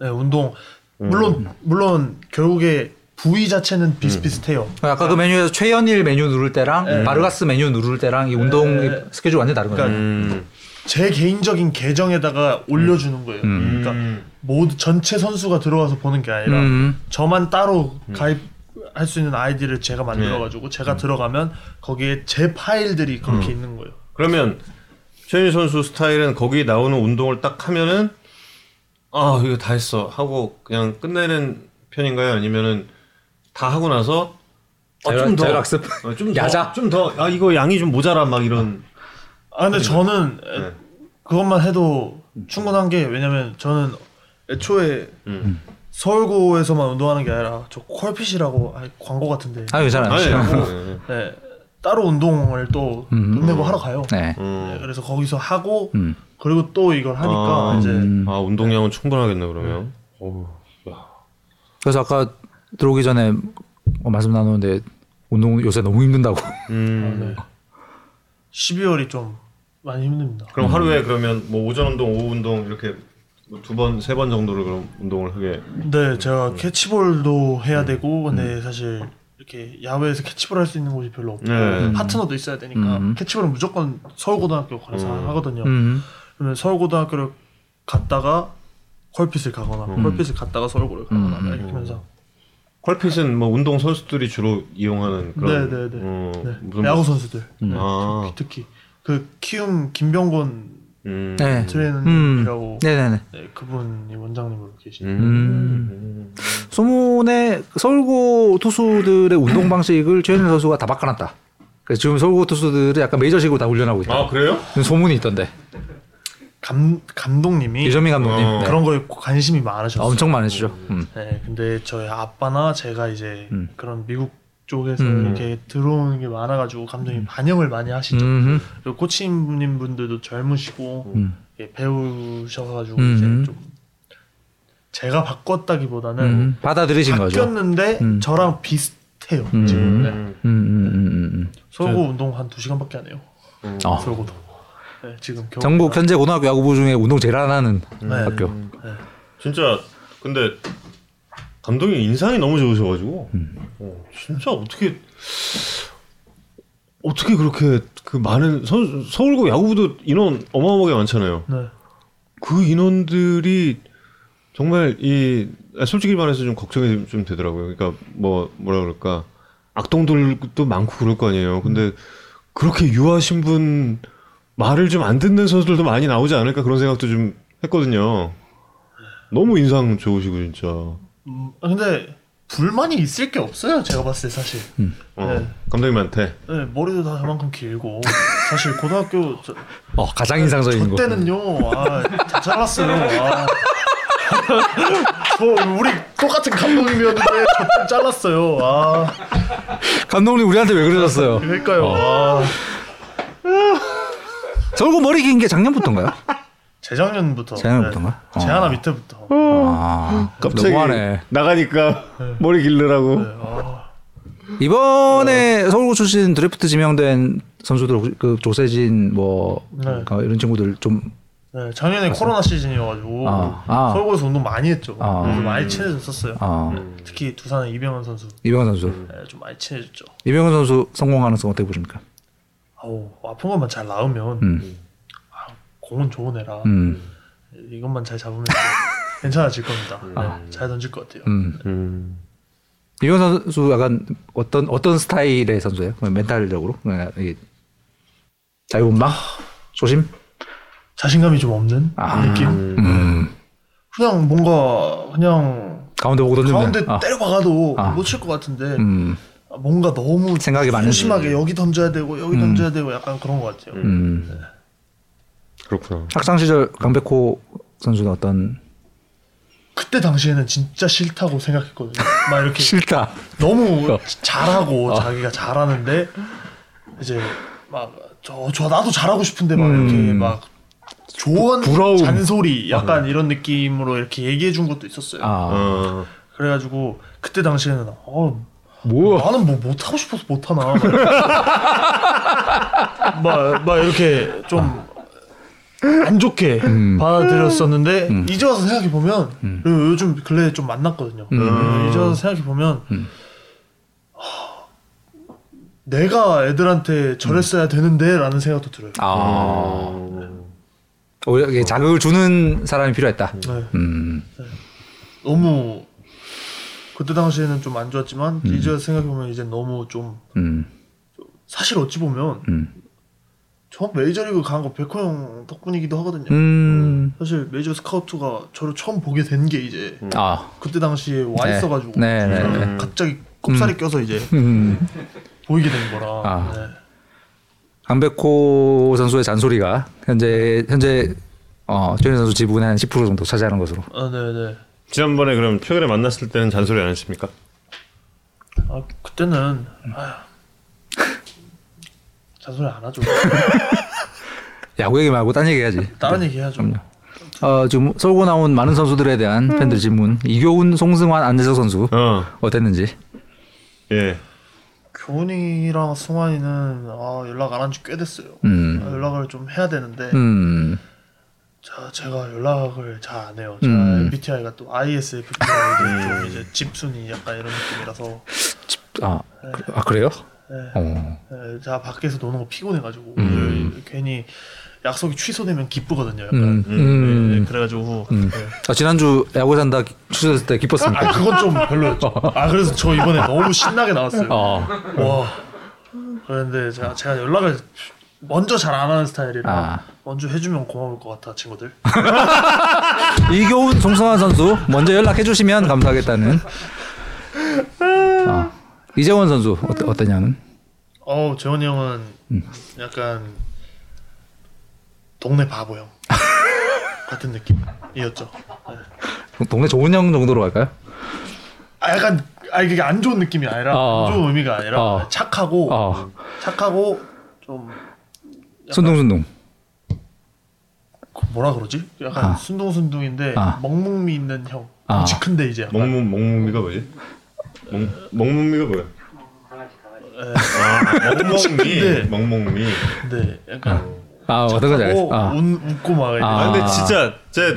네, 운동 물론 물론 결국에 부위 자체는 비슷비슷해요. 아까 그 메뉴에서 최현일 메뉴 누를 때랑 네. 바르가스 메뉴 누를 때랑 이 운동 네. 스케줄 완전 다른 거예요. 음. 제 개인적인 계정에다가 올려주는 거예요. 음. 그러니까 모두 전체 선수가 들어가서 보는 게 아니라 음. 저만 따로 가입 할 수 있는 아이디를 제가 만들어가지고 제가 들어가면 거기에 제 파일들이 그렇게 있는 거예요. 그러면 최현일 선수 스타일은 거기 나오는 운동을 딱 하면은 아 이거 다 했어 하고 그냥 끝내는 편인가요? 아니면은 다 하고 나서 아, 좀 더, 자율학습? 어, 좀 야자? 더, 좀 더, 아 이거 양이 좀 모자라 막 이런. 아 근데 저는 애- 네. 그것만 해도 충분한 게 왜냐면 저는 애초에 음. 서울고에서만 운동하는 게 아니라 저 콜핏이라고 아, 광고 같은데 아 괜찮아요. 아니, 네. 네, 따로 운동을 또 음. 돈 내고 하러 가요. 네. 네, 음. 그래서 거기서 하고 음. 그리고 또 이걸 하니까 아, 이제 음. 아 운동량은 충분하겠네 그러면. 어우, 야. 그래서 아까 들어오기 전에 어, 말씀 나누는데 운동 요새 너무 힘든다고. 음. 네. 12월이 좀 많이 힘듭니다. 그럼 하루에 그러면 뭐 오전 운동, 오후 운동 이렇게 뭐 두 번, 세 번 정도를 그럼 운동을 하게. 네, 제가 음. 캐치볼도 해야 되고 근데 사실 이렇게 야외에서 캐치볼 할 수 있는 곳이 별로 없고 네. 파트너도 있어야 되니까 음. 캐치볼은 무조건 서울고등학교 가서 음. 하거든요. 음. 그러면 서울고등학교를 갔다가 콜핏을 가거나 음. 콜핏을 갔다가 서울고를 가거나 음. 이렇게 하면서 콜핏은 뭐 운동 선수들이 주로 이용하는 그런. 네, 네, 네. 어, 네. 야구 선수들 음. 네, 아. 특히 그 키움 김병곤 음. 네. 트레이너님이라고 네네네. 네, 그분이 원장님으로 계시죠. 음. 소문에 서울고 투수들의 운동 방식을 최현일 선수가 다 바꿔놨다. 그래서 지금 서울고 투수들을 약간 메이저식으로 다 훈련하고 있다. 아 그래요? 소문이 있던데. 감 감독님이 이정민 감독님 어. 네. 그런 거에 관심이 많으셨어요. 엄청 많으시죠. 음. 네, 근데 저희 아빠나 제가 이제 음. 그런 미국 쪽에서 음. 이렇게 들어오는 게 많아가지고 감독님 반영을 많이 하시죠. 음. 그리고 코치님 분들도 젊으시고 음. 예, 배우셔가지고 음. 이제 좀 제가 바꿨다기보다는 음. 받아들이신 거죠. 바뀌었는데 음. 저랑 비슷해요. 음. 지금 네. 음. 음, 음, 음, 음. 서고 운동 한2 시간밖에 안 해요. 음. 어. 서고도. 네, 지금 전국 현재 고등학교 야구부 중에 운동 제일 안 하는 네. 학교. 네. 진짜 근데 감독님 인상이 너무 좋으셔가지고 음. 어, 진짜 어떻게 어떻게 그렇게 그 많은 서, 서울고 야구부도 인원 어마어마하게 많잖아요. 네. 그 인원들이 정말 이 아, 솔직히 말해서 좀 걱정이 좀 되더라고요. 그러니까 뭐 뭐라 그럴까 악동들도 많고 그럴 거 아니에요. 근데 그렇게 유아신 분 말을 좀 안 듣는 선수들도 많이 나오지 않을까 그런 생각도 좀 했거든요. 너무 인상 좋으시고 진짜. 음, 근데 불만이 있을 게 없어요. 제가 봤을 때 사실. 어, 네. 감독님한테 네, 머리도 다 저만큼 길고 사실 고등학교 저, 어, 가장 인상적인 저 거. 때는요 아 다 잘랐어요 아. 저 우리 똑같은 감독님이었는데 저때 잘랐어요 아 감독님 우리한테 왜 그러셨어요? 그러니까요 아. 서울고 머리 긴 게 작년부터인가요? 재작년부터 재작년부터인가? 네. 제 하나 밑에부터 아, 갑자기 너무하네. 나가니까 머리 길르라고. 네, 아. 이번에 서울고 출신 드래프트 지명된 선수들 그 조세진 뭐 네. 어, 이런 친구들 좀 네, 작년에 코로나 시즌이어가지고 아, 아. 서울에서 운동 많이 했죠. 아. 그래서 많이 친해졌었어요. 어, 특히 두산의 이병헌 선수 이병헌 선수. 네, 좀 많이 친해졌죠. 이병헌 선수 성공 가능성 어떻게 보십니까? 아우 아픈 것만 잘 나으면 음. 아, 공은 좋은 애라 음. 이것만 잘 잡으면 괜찮아질 겁니다. 네, 잘 던질 것 같아요. 음. 음. 이병헌 선수 약간 어떤 어떤 스타일의 선수예요? 그냥 멘탈적으로 그냥 이게 자유분방, 조심. 자신감이 좀 없는 아. 느낌. 음. 그냥 뭔가 그냥 가운데 보고 던지면 가운데 아. 때려박아도 아. 못칠 것 같은데 음. 뭔가 너무 생각이 많은. 소심하게 여기 던져야 되고 여기 음. 던져야 되고 약간 그런 것 같아요. 음. 그렇구나. 학창 시절 강백호 선수는 어떤 그때 당시에는 진짜 싫다고 생각했거든요. 막 이렇게 싫다. 너무 어. 잘하고 자기가 잘하는데 이제 막저저 나도 잘하고 싶은데 막 음. 이렇게 막 조언 부러움. 잔소리 약간 이런 느낌으로 이렇게 얘기해 준 것도 있었어요. 아. 어. 그래가지고 그때 당시에는 어 뭐? 나는 뭐 못하고 싶어서 못하나 막, 막 이렇게 좀 안 좋게 음. 받아들였었는데 이제 와서 생각해 보면 그리고 요즘 근래 좀 만났거든요. 음. 이제 와서 생각해 보면 음. 내가 애들한테 저랬어야 되는데라는 생각도 들어요. 아. 오히려 이게 자극을 주는 사람이 필요했다. 네. 음. 너무 그때 당시에는 좀 안 좋았지만 이제 와서 생각해 보면 이제 너무 좀 음. 사실 어찌 보면 음. 처음 메이저리그 간 거 백호 형 덕분이기도 하거든요. 음. 사실 메이저 스카우트가 저를 처음 보게 된 게 이제 아. 그때 당시에 와 네. 있어가지고 네, 네, 저는 네. 갑자기 꼽살이 껴서 이제 음. 보이게 된 거라. 아. 네. 강백호 선수의 잔소리가 현재 현재 어, 최현 선수 지분의 한10% 정도 차지하는 것으로. 아, 네 네. 지난번에 그럼 최근에 만났을 때는 잔소리 안 했습니까? 아 그때는 아휴, 잔소리 안 하죠. 야구 얘기 말고 딴 얘기 해야지. 다른 얘기 해야죠. 그럼요. 어, 지금 쏠고 나온 많은 선수들에 대한 팬들 질문. 이교훈, 송승환, 안재석 선수 어. 어땠는지. 예. 교훈이랑 승환이는 아, 연락 안 한 지 꽤 됐어요. 음. 아, 연락을 좀 해야 되는데 음. 자, 제가 연락을 잘 안 해요. 제가 음. MBTI가 또 ISFP가 좀 이제 집순이 약간 이런 느낌이라서 아, 그- 아 그래요? 네. 어. 예, 제가 밖에서 노는 거 피곤해가지고 음. 예, 괜히 약속이 취소되면 기쁘거든요. 약간. 음. 예, 음. 그래가지고 음. 예. 아, 지난주 야구 산다 취소했을 때 기뻤습니까? 아 그건 좀 별로였죠. 아 그래서 저 이번에 너무 신나게 나왔어요. 어. 와. 그런데 제가 제가 연락을 먼저 잘 안 하는 스타일이라 아. 먼저 해주면 고마울 것 같아 친구들. 이교훈, 송승환 선수 먼저 연락해 주시면 감사하겠다는. 아. 이재원 선수 어떠, 어떠냐는? 어 재원이 형은 음. 약간 동네 바보 형 같은 느낌이었죠. 네. 동네 좋은 형 정도로 갈까요? 아 약간 아 이게 안 좋은 느낌이 아니라 어. 안 좋은 의미가 아니라 어. 착하고 어. 착하고 좀 순둥순둥. 그 뭐라 그러지? 약간 아. 순둥순둥인데 아. 먹뭉미 있는 형. 아. 덩치 큰데 이제 약간. 먹문 먹문미가 뭐지? 먹 먹문미가 뭐야? 예. 아, 먹먹미. 근데- 먹먹미. 근데 약간 아, 어떤 건지 알겠어. 아. 웃, 웃고 막. 아. 아 근데 진짜 제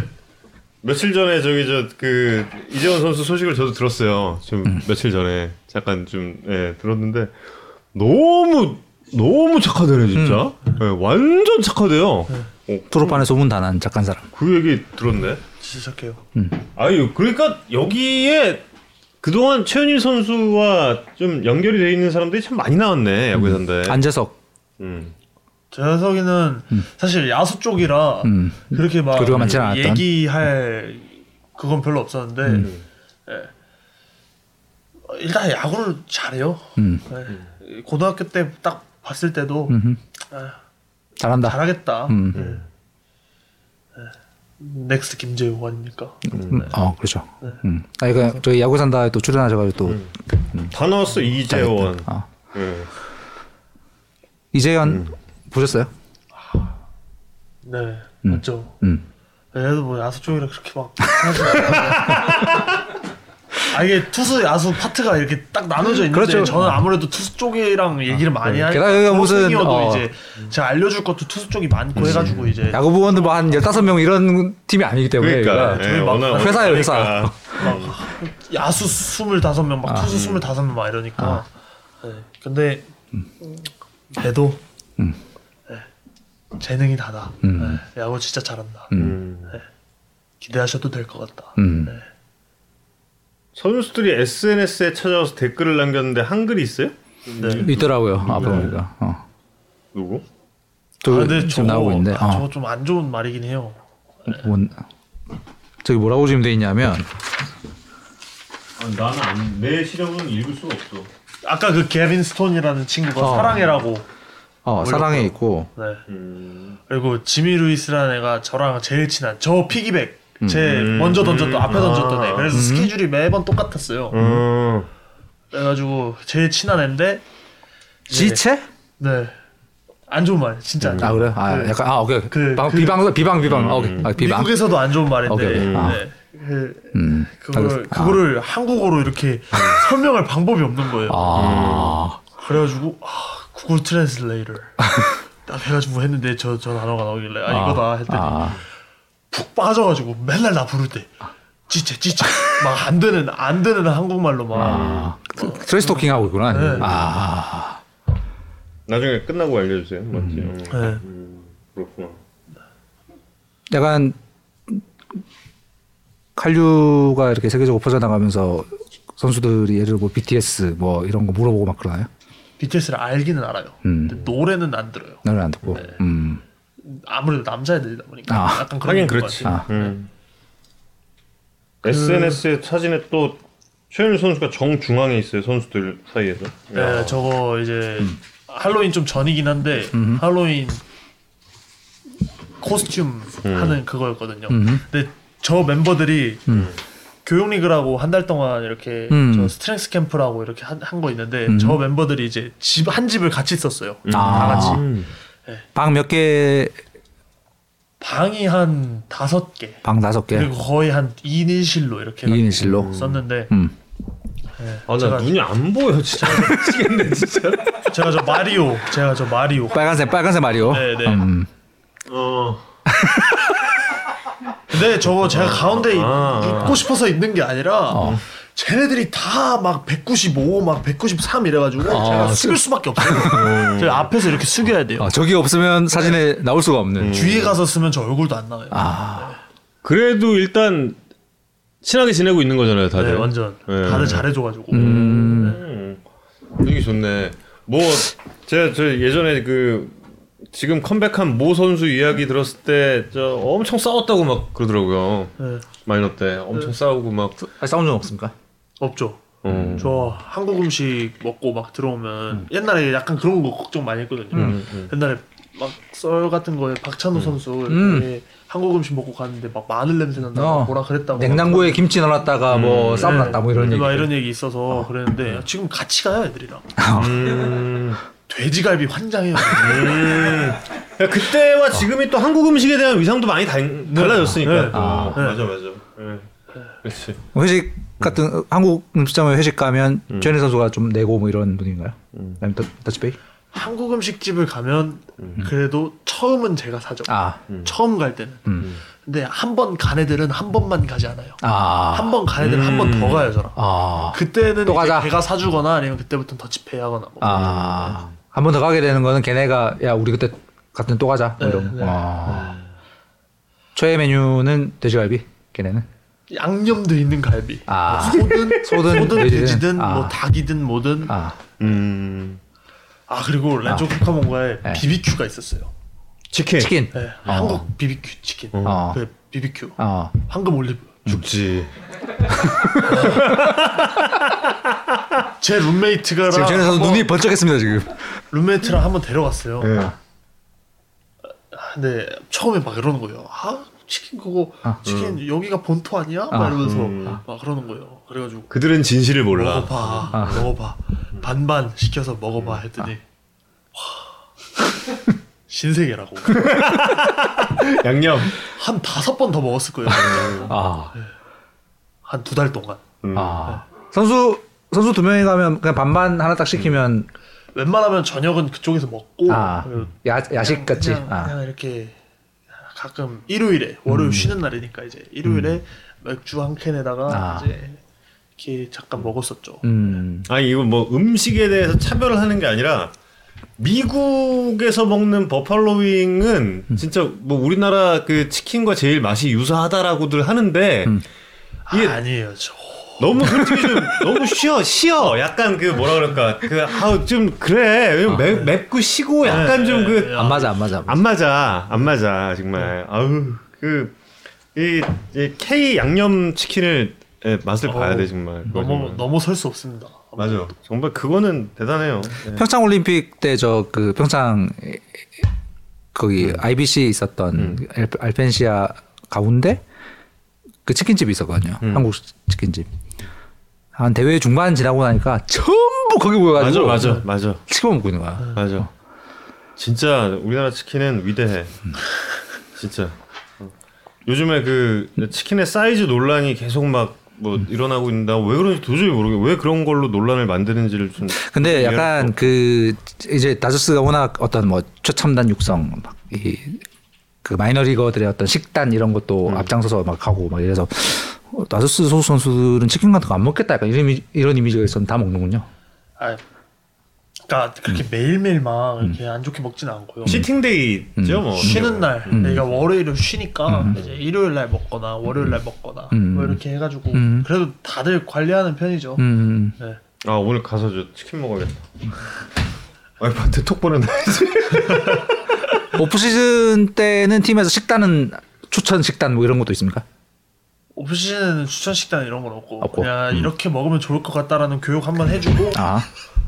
며칠 전에 저기 저 그 이재원 선수 소식을 저도 들었어요. 좀 음. 며칠 전에 잠깐 좀 예, 들었는데 너무 너무 착하대네 진짜. 예, 완전 착하대요. 어, 프로판에 소문 다 난 착한 사람. 그 얘기 들었네. 진짜 착해요. 아유 그러니까 여기에 그동안 최현일 선수와 좀 연결이 돼 있는 사람들이 참 많이 나왔네 야구에서인데. 안재석. 음. 재석이는 사실 야수 쪽이라 음. 그렇게 막. 얘기할 그건 별로 없었는데 음. 예. 어, 일단 야구를 잘해요. 음. 예. 고등학교 때 딱 봤을 때도. 아, 잘한다. 잘하겠다. 음. 예. 넥스트 김재우 아닙니까? 음. 어, 그렇죠. 음. 아, 이거 저희 야구 산다에 또 출연하셔가지고 또다 나왔어 이재원. 잘했다. 어. 예. 이재현 음. 보셨어요? 네, 음. 맞죠. 음. 얘도 뭐 야수 쪽이라 그렇게 막 아 이게 투수 야수 파트가 이렇게 딱 나눠져 있는데 그렇죠. 저는 아무래도 투수 쪽이랑 얘기를 많이 하니까 게다가 무슨, 도 어. 이제 제가 알려줄 것도 투수 쪽이 많고 해가지고 이제 야구 부원들 뭐한 15명 이런 팀이 아니기 때문에 그러니까 막 워낙 회사예요, 회사. 그러니까. 야수 25명 막 투수 25명 막 이러니까 네. 근데 그래도 음. 네. 재능이 다다 음. 네. 야구 진짜 잘한다 음. 기대하셔도 될 것 같다 음. 네. 선수들이 SNS에 찾아와서 댓글을 남겼는데 한글이 있어요? 네. 있더라고요. 앞에 보니까. 어. 누구? 저 아, 근데 지금 저거, 나오고 있는데. 아, 어. 저거 좀 안 좋은 말이긴 해요 뭔 저기 뭐라고 지금 돼 있냐면 아, 나는 안, 내 시력은 읽을 수가 없어. 아까 그 개빈 스톤이라는 친구가 어. 사랑해라고 어, 사랑해 있고 네. 음. 그리고 지미 루이스라는 애가 저랑 제일 친한 저 piggyback 제 음. 먼저 던졌던 앞에 음. 던졌던 애 그래서 음. 스케줄이 매번 똑같았어요 음. 그래가지고 제일 친한 애인데 지체? 네 안 좋은 말 진짜 안 좋은 아 그래? 아 그- 약간 아 오케이. 그- 방, 그- 비방 비방 비방. 음. 아, 오케이. 아, 비방. 미국에서도 안 좋은 말인데 오케이, 오케이. 아. 네. 그, 음. 그거를 알겠어. 그거를 한국어로 이렇게 설명할 방법이 없는 거예요 아. 그래가지고 아, 구글 트랜슬레이를 딱 해가지고 했는데 저 저 단어가 나오길래 아, 이거다 했더니 아. 푹 빠져가지고 맨날 나 부를 때 찌채 찌채 막안 되는 안 되는 한국말로 막 아. 트레스 토킹 하고 있구나. 네. 아. 나중에 끝나고 알려주세요. 맞지? 음. 네. 음, 그렇구나. 약간 한류가 이렇게 세계적으로 퍼져나가면서 선수들이 예를 들어 뭐 BTS 뭐 이런 거 물어보고 막 그러나요? BTS를 알기는 알아요. 음. 근데 노래는 안 들어요. 나를 안 듣고. 네. 음. 아무래도 남자애들이다 보니까 아, 약간 그런 하긴 것 그렇지. 같아요. 아. 음. SNS에 사진에 또 최현일 선수가 정중앙에 있어요. 선수들 사이에서. 네, 저거 이제 음. 할로윈 좀 전이긴 한데 할로윈 costume 하는 그거였거든요. 음. 근데 저 멤버들이 교육 리그라고 한 달 동안 이렇게 음. 저 strength 캠프라고 이렇게 한 거 있는데 음. 저 멤버들이 이제 집 한 집을 같이 썼어요. 아. 다 같이 음. 방 몇 개? 방이 한 다섯 개 방 다섯 개. 그리고 거의 한 2인 1실로 이렇게 2인 해가지고 1실로. 썼는데 음. 네, 아, 나 제가, 눈이 안 보여, 진짜. 미치겠네, 진짜. 제가 저 마리오 제가 저 마리오 빨간색 빨간색 마리오. 네, 네. 음. 어. 근데 저거 제가 가운데 아. 있고 싶어서 있는 게 아니라 어. 쟤네들이 다 막 195, 막 193 이래가지고 아, 제가 숙일 수밖에 없어요. 제가 앞에서 이렇게 숙여야 돼요. 어, 저기 없으면 사진에 나올 수가 없는. 뒤에 가서 쓰면 저 얼굴도 안 나와요. 아. 그래도 일단 친하게 지내고 있는 거잖아요, 다들. 네, 완전 네. 다들 잘해줘가지고. 음. 음. 분위기 좋네. 뭐 제가 저 예전에 그 지금 컴백한 모 선수 이야기 들었을 때 저 엄청 싸웠다고 막 그러더라고요. 네, 마이너 때 엄청 싸우고 막. 아, 싸운 적 없습니까? 없죠. 어. 저 한국 음식 먹고 막 들어오면 옛날에 약간 그런 거 걱정 많이 했거든요. 음, 음. 옛날에 막 썰 같은 거에 박찬호 선수 이렇게 음. 한국 음식 먹고 갔는데 막 마늘 냄새 난다 어. 뭐라 그랬다고 냉장고에 김치 넣어놨다가 뭐 싸움 네. 났다 뭐 이런 얘기. 막 이런 얘기 있어서 그랬는데 지금 같이 가요 애들이랑 음. 돼지갈비 환장해요. 음. 야, 그때와 지금이 또 한국 음식에 대한 위상도 많이 달, 달라졌으니까. 네. 아, 네. 맞아 맞아. 네. 그렇지. 회식 같은 한국 음식점에 회식 가면 최현희 선수가 좀 내고 뭐 이런 분인가요? 아니면 더- 더치페이? 한국 음식집을 가면 그래도 처음은 제가 사죠. 아, 처음 갈 때는. 음. 근데 한 번 간 애들은 한 번만 가지 않아요. 아, 한번 간 애들은 한 번 더 가요 저랑. 아, 그때는 또 가자. 이제 걔가 사주거나 아니면 그때부터 더치페이 하거나 뭐. 아, 한번 더 가게 되는 거는 걔네가 야 우리 그때 같은 또 가자 뭐 네, 이런. 네. 거. 아. 최애 메뉴는 돼지갈비. 걔네는. 양념돼 있는 갈비. 아. 소든 소든, 소든 돼지든. 돼지든 아. 뭐 닭이든 뭐든. 아, 아, 음. 그리고 렌조 쿠카몬가에 네. BBQ가 있었어요. 치킨. 치킨. 네, 어. 한국 BBQ 치킨. 어. 그 BBQ. 어. 황금 올리브. 죽지. 제 룸메이트가 지금 최현희 선수 눈이 번쩍했습니다 지금. 룸메이트랑 한번 데려갔어요. 네. 근데 처음에 막 이러는 거예요. 아 치킨 그거 아. 치킨 여기가 본토 아니야? 막 아. 이러면서 음. 막 그러는 거예요. 그래가지고 그들은 진실을 몰라. 먹어봐, 아. 먹어봐, 반반 시켜서 먹어봐 했더니 와 신세계라고 양념. 한 다섯 번 더 먹었을 거예요. 아, 한두 달 동안 음. 아 선수 선수 두 명이 가면 그냥 반반 하나 딱 시키면 웬만하면 저녁은 그쪽에서 먹고 아 야, 야식 같이 그냥, 아. 그냥 이렇게 가끔 일요일에 월요일 쉬는 날이니까 이제 일요일에 맥주 한 캔에다가 아. 이제 이렇게 잠깐 먹었었죠. 음. 아니 이거 뭐 음식에 대해서 차별을 하는 게 아니라 미국에서 먹는 버팔로 윙은 진짜 뭐 우리나라 그 치킨과 제일 맛이 유사하다라고들 하는데 이게 아, 아니에요, 저. 너무 솔직히 좀 너무 쉬어 쉬어 약간 그 뭐라 그럴까 그 아우 좀 그래 왜냐면 맵, 맵고 시고 약간 좀 그 안 맞아 안 맞아. 안 맞아 안 맞아 정말 아우 그이 이 K 양념 치킨을 예, 맛을 봐야 돼 정말 그거 너무 정말. 너무 설 수 없습니다. 맞아 정말 그거는 대단해요 네. 평창 올림픽 때 저 그 평창 거기 IBC 에 있었던 알- 알펜시아 가운데 그 치킨집이 있었거든요. 한국 치킨집. 한 대회 중반 지나고 나니까 전부 거기 맞아 모여가지고 맞아 맞아. 치킨 먹고 있는 거야. 맞아. 진짜 우리나라 치킨은 위대해. 진짜. 어. 요즘에 그 치킨의 사이즈 논란이 계속 막 뭐 일어나고 있는데 왜 그런지 도저히 모르겠 왜 그런 걸로 논란을 만드는지를 좀 근데 약간 수그 이제 다저스가 워낙 어떤 뭐 최첨단 육성 막 이 그 마이너리거들의 어떤 식단 이런 것도 앞장서서 막 하고 막 이래서 어, 다저스 소속 선수들은 치킨 같은 거 안 먹겠다 약간 이런 이미- 이런 이미지가 있었는데 다 먹는군요. 아, 그러니까 그렇게 매일매일 막 음. 이렇게 안 좋게 먹지는 않고요. 시팅데이죠 뭐 쉬는 날, 음. 그러니까 월요일을 쉬니까 이제 일요일 날 먹거나 월요일 날 먹거나 음. 뭐 이렇게 해가지고 음. 그래도 다들 관리하는 편이죠. 음. 네. 아 오늘 가서 저 치킨 먹어야겠다 와이프한테 톡 보내놔야지 off season 때는 팀에서 식단은 추천 식단 뭐 이런 것도 있습니까? off season에는 추천 식단 이런 건 없고, 없고. 그냥 이렇게 먹으면 좋을 것 같다라는 교육 한번 해주고 아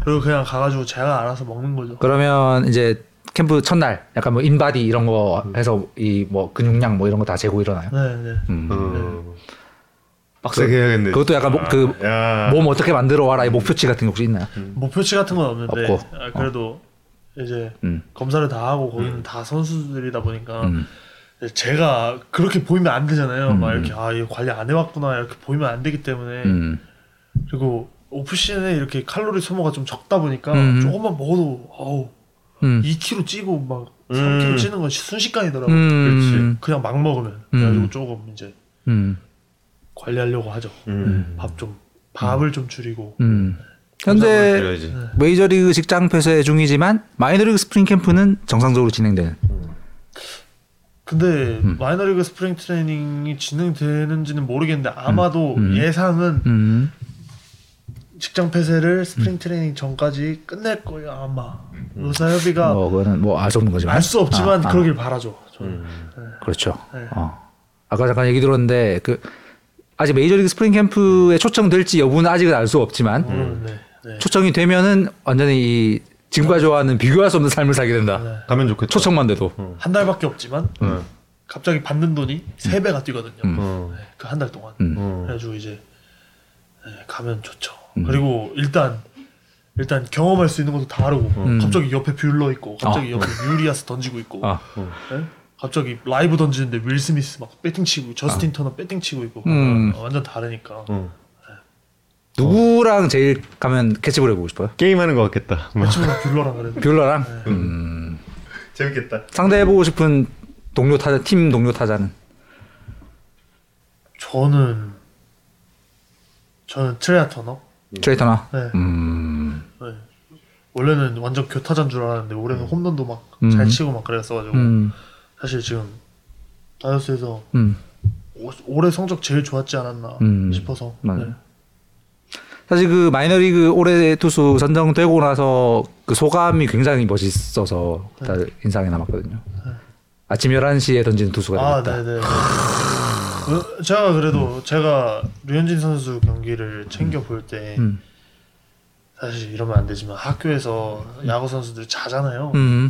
그리고 그냥 가가지고 제가 알아서 먹는 거죠. 그러면 이제 캠프 첫날 약간 뭐 인바디 이런 거 해서 이 뭐 근육량 뭐 이런 거 다 재고 이러나요. 네, 네. 음. 어. 빡세게 해야겠네 그것도 약간 뭐, 그 야. 몸 어떻게 만들어 와라 이 목표치 같은 게 혹시 있나요? 목표치 같은 건 없는데 없고. 아, 그래도 이제 음. 검사를 다 하고 거기는 다 선수들이다 보니까 음. 제가 그렇게 보이면 안 되잖아요. 음. 막 이렇게 아 이거 관리 안 해왔구나 이렇게 보이면 안 되기 때문에 음. 그리고 오프 시즌에 이렇게 칼로리 소모가 좀 적다 보니까 음. 조금만 먹어도 어우 음. 2kg 찌고 막 음. 3kg 찌는 건 순식간이더라고. 요 음. 그냥 막 먹으면 음. 그래가지고 조금 이제 음. 관리하려고 하죠. 음. 밥좀 밥을 좀 줄이고 음. 현재 그래야지. 메이저리그 직장 폐쇄 중이지만 마이너리그 스프링 캠프는 정상적으로 진행되는. 근데 음. 마이너리그 스프링 트레이닝이 진행되는지는 모르겠는데 아마도 음. 예상은 음. 직장 폐쇄를 스프링 트레이닝 전까지 끝낼 거예요 아마 노사협의가 뭐 그거는 뭐 알 수 없는 거지만. 알 수 없지만 아, 아. 그러길 바라죠 저는 음. 그렇죠. 네. 어. 아까 잠깐 얘기 들었는데 그 아직 메이저리그 스프링 캠프에 초청될지 여부는 아직은 알 수 없지만 음, 네, 네. 초청이 되면은 완전히 이 지금과 좋아하는 비교할 수 없는 삶을 살게 된다. 네. 가면 좋겠다 초청만 돼도. 한 달밖에 없지만 음. 갑자기 받는 돈이 세 배가 뛰거든요 음. 음. 그한 달 동안 음. 음. 그래가지고 이제 네, 가면 좋죠 음. 그리고 일단 일단 경험할 수 있는 것도 다르고 음. 갑자기 옆에 뷰러 있고 갑자기 아. 옆에 우리아스 던지고 있고 아. 네? 갑자기 라이브 던지는데 윌 스미스 막 배팅 치고 저스틴 터너 배팅 치고 있고 아. 음. 완전 다르니까 음. 누구랑 제일 가면 캐치볼 해보고 싶어요? 게임하는 것 같겠다 뭐. 뷰러랑 그래도 뷰러랑 음. 재밌겠다 상대해보고 싶은 동료 타자 팀 동료 타자는 저는 저는 트레이 터너 트레이 터너. 네. 음. 네. 원래는 완전 교타자인 줄 알았는데 올해는 홈런도 막 음. 잘 치고 막 그랬어가지고 음. 사실 지금 다이어스에서 음. 오- 올해 성적 제일 좋았지 않았나 음. 싶어서 맞아요. 네. 사실 그 마이너리그 올해 투수 선정되고 나서 그 소감이 굉장히 멋있어서 다들 인상에 남았거든요. 아침 11시에 던지는 투수가 아, 되겠다. 네네. 어, 제가 그래도 제가 류현진 선수 경기를 챙겨 볼때 음. 사실 이러면 안 되지만 학교에서 야구 선수들 자잖아요. 음.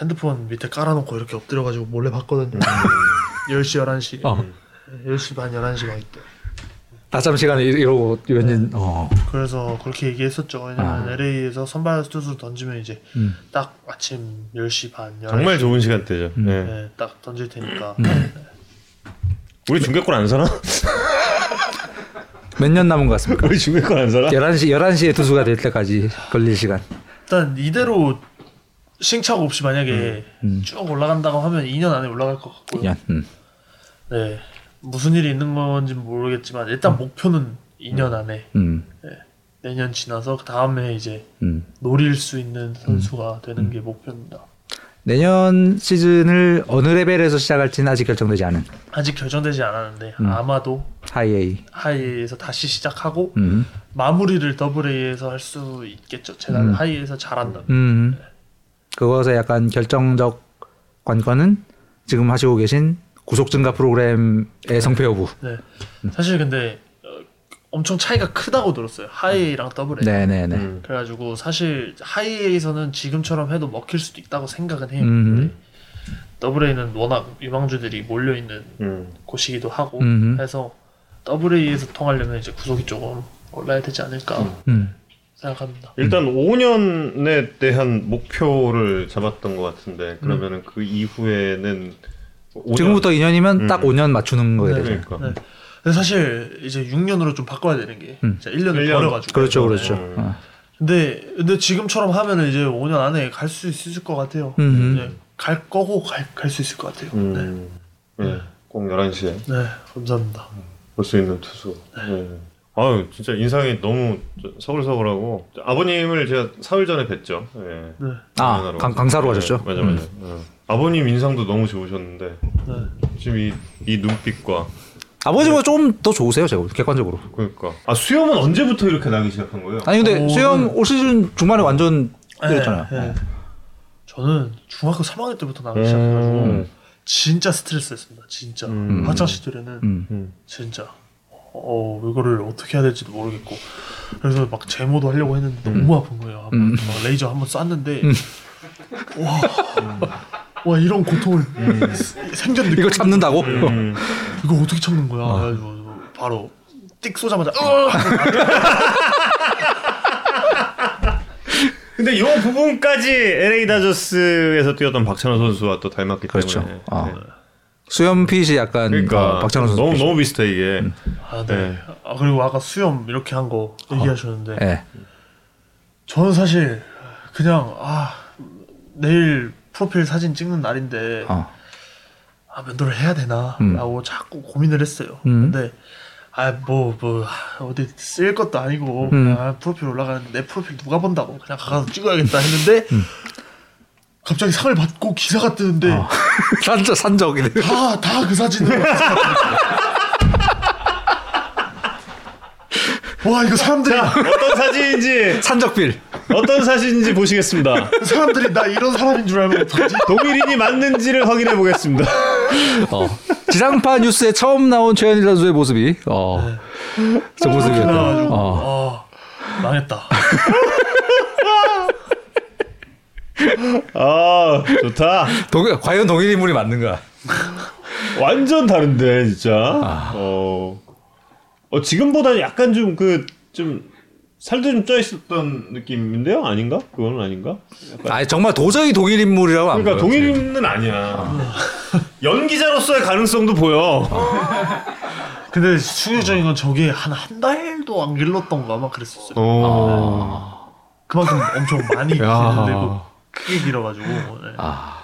핸드폰 밑에 깔아놓고 이렇게 엎드려가지고 몰래 봤거든요. 10시, 11시. 어. 10시 반, 11시 막 이때. 낮잠 시간에 이- 이러고 왠지 어. 그래서 그렇게 얘기했었죠. 왜냐면 아. LA에서 선발 투수 던지면 이제 음. 딱 아침 10시 반, 11시. 정말 좋은 시간대죠 음. 네. 네, 딱 던질 테니까. 우리 중계권 안 사나? 몇 년 남은 것 같습니까? 우리 중계 건안 살아? 11시 11시에 투수가 될 때까지 걸릴 시간. 일단 이대로 싱차고 없이 만약에 음. 쭉 올라간다고 하면 2년 안에 올라갈 것 같고요. 2년. 음. 네. 무슨 일이 있는 건지 모르겠지만 일단 목표는 2년 안에 음. 내년 지나서 그 다음에 이제 음. 노릴 수 있는 선수가 되는 게 목표입니다. 내년 시즌을 어느 레벨에서 시작할지는 아직 결정되지 않은 아직 결정되지 않았는데 음. 아마도 High A. High A에서 다시 시작하고 음. 마무리를 Double A에서 할 수 있겠죠. 제가 음. High A에서 잘한다. 음. 그것의 약간 결정적 관건은 지금 하시고 계신 구속 증가 프로그램의 성패 여부. 네. 사실 근데 어, 엄청 차이가 크다고 들었어요. 하이랑 더블 A. 네, 네, 네. 음. 그래가지고 사실 High A에서는 지금처럼 해도 먹힐 수도 있다고 생각은 해요. 음. 근데 Double A는 워낙 유망주들이 몰려 있는 음. 곳이기도 하고 음. 해서 Double A에서 통하려면 이제 구속이 조금 올라야 되지 않을까 음. 생각합니다. 일단 5년에 대한 목표를 잡았던 것 같은데 그러면은 그 이후에는 5년? 지금부터 2년이면 음. 딱 5년 맞추는 거에 네. 그러니까 네. 근데 사실 이제 6년으로 좀 바꿔야 되는 게 음. 이제 1년을 일 년. 버려가지고 그렇죠, 그렇죠. 음. 어. 근데 근데 지금처럼 하면은 이제 5년 안에 갈 수 있을 것 같아요. 음. 이제 갈 거고 갈 수 있을 것 같아요. 음. 네. 꼭 11시에 네. 네, 감사합니다. 볼 수 있는 투수. 네. 아유 진짜 인상이 너무 서글서글하고 아버님을 제가 사흘 전에 뵀죠. 예. 네. 아, 강-. 강사로 네, 가셨죠? 맞아 맞아. 어. 아버님 인상도 너무 좋으셨는데 네. 지금 이, 이 눈빛과 아버지보다 조금 더 좋으세요, 제가 객관적으로. 그러니까 아 수염은 언제부터 이렇게 나기 시작한 거예요? 아니 근데 오, 수영 올 시즌 중반에 완전 때렸잖아요. 네, 네. 저는 중학교 3학년 때부터 나가기 음. 시작해가지고 진짜 스트레스였습니다. 진짜 음. 학창 시절에는 음. 음. 진짜 어 이거를 어떻게 해야 될지도 모르겠고 그래서 막 제모도 하려고 했는데 너무 아픈 거예요. 한번 음. 막 레이저 한번 쐈는데 와, 와 이런 고통을 생전 느끼 이걸 참는다고? 음. 이거 어떻게 참는 거야? 그래가지고 바로 띡 쏘자마자 으! 근데 이 부분까지 LA 다저스에서 뛰었던 박찬호 선수와 또 닮았기 그렇죠. 때문에 아. 네. 수염 핏이 약간 그러니까 어, 박찬호 선수. 너무 핏이. 너무 비슷해 이게. 아, 네. 네. 아 그리고 아까 수염 이렇게 한 거 얘기하셨는데 예. 저는 사실 그냥 아 내일 프로필 사진 찍는 날인데 어. 아 면도를 해야 되나 음. 라고 자꾸 고민을 했어요 음. 근데 아뭐뭐 어디 쓸 것도 아니고 음. 그냥 아, 프로필 올라가는데 내 프로필 누가 본다고 그냥 가서 찍어야겠다 했는데 음. 갑자기 상을 받고 기사가 뜨는데 어. 산적 산적이네. 다다 그 사진을 와 이거 사람들이 어떤 사진인지 산적빌. 어떤 사진인지 보시겠습니다. 사람들이 나 이런 사람인 줄 알면 어떡하지 동일인이 맞는지를 확인해 보겠습니다. 어. 지상파 뉴스에 처음 나온 최현일 선수의 모습이 어. 저 모습이었다. 나와가지고 어. 아 망했다 아 좋다. 동, 과연 동일 인물이 맞는가? 완전 다른데 진짜. 어, 어 지금보다 약간 좀 그 좀 살도 좀 쪄 있었던 느낌인데요? 아닌가? 그거는 아닌가? 아 정말 도저히 동일 인물이라고 안 그러니까 보여. 동일인은 아니야. 연기자로서의 가능성도 보여. 근데 충격적인 건 저게 한 한 달도 안 길렀던 거 아마 그랬었어요 어. 그만큼 엄청 많이 야. 길고 크게 길어가지고 네. 아.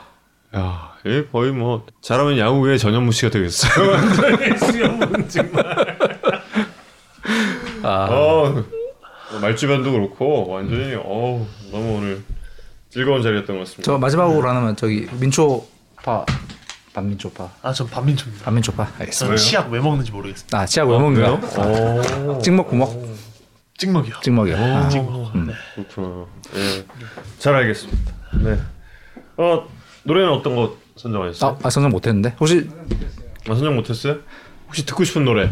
야, 얘 거의 뭐 잘하면 야구의 전현무 씨가 되겠어요. 완전히 수염은 정말. 아. 어, 말주변도 그렇고 완전히 어 너무 오늘 즐거운 자리였던 것 같습니다. 저 마지막으로 하나만 저기 민초파 반민초파 아전 반민초입니다 반민초파 알겠습니다. 저는 치약 왜 먹는지 모르겠습니다 아 치약 왜 먹는 거야? 오, 찍먹 구먹 찍먹이요 찍먹이야. 아. 찍먹 네. 그렇구나. 예, 잘 알겠습니다. 네. 어 노래는 어떤 거 선정하셨어요? 아, 아 선정 못했는데 혹시 아, 선정 못했어요? 혹시 듣고 싶은 노래?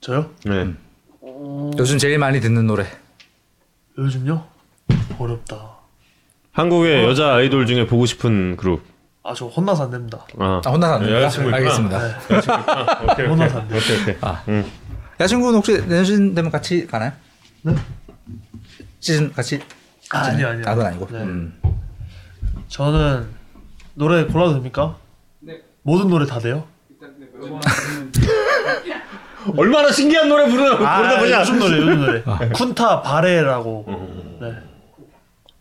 저요? 네. 요즘 제일 많이 듣는 노래 요즘요? 어렵다 한국의 여자 아이돌 중에 보고 싶은 그룹. 아 저 혼나서 안 됩니다 아, 아 혼나서 안 네, 됩니까? 여자친구. 알겠습니다. 네. 오케이 오케이 혼나서 안 돼. 오케이 오케이. 아. 응. 야친구는 혹시 내년 시즌 되면 같이 가나요? 네? 시즌 같이? 아, 아니요 아니요 아, 그건 아니고. 네. 음. 저는 노래 골라도 됩니까? 네 모든 노래 다 돼요? 얼마나 신기한 노래 부르나 부르다 보자. 요즘 노래 요즘 노래. 쿤타 바레라고. 네.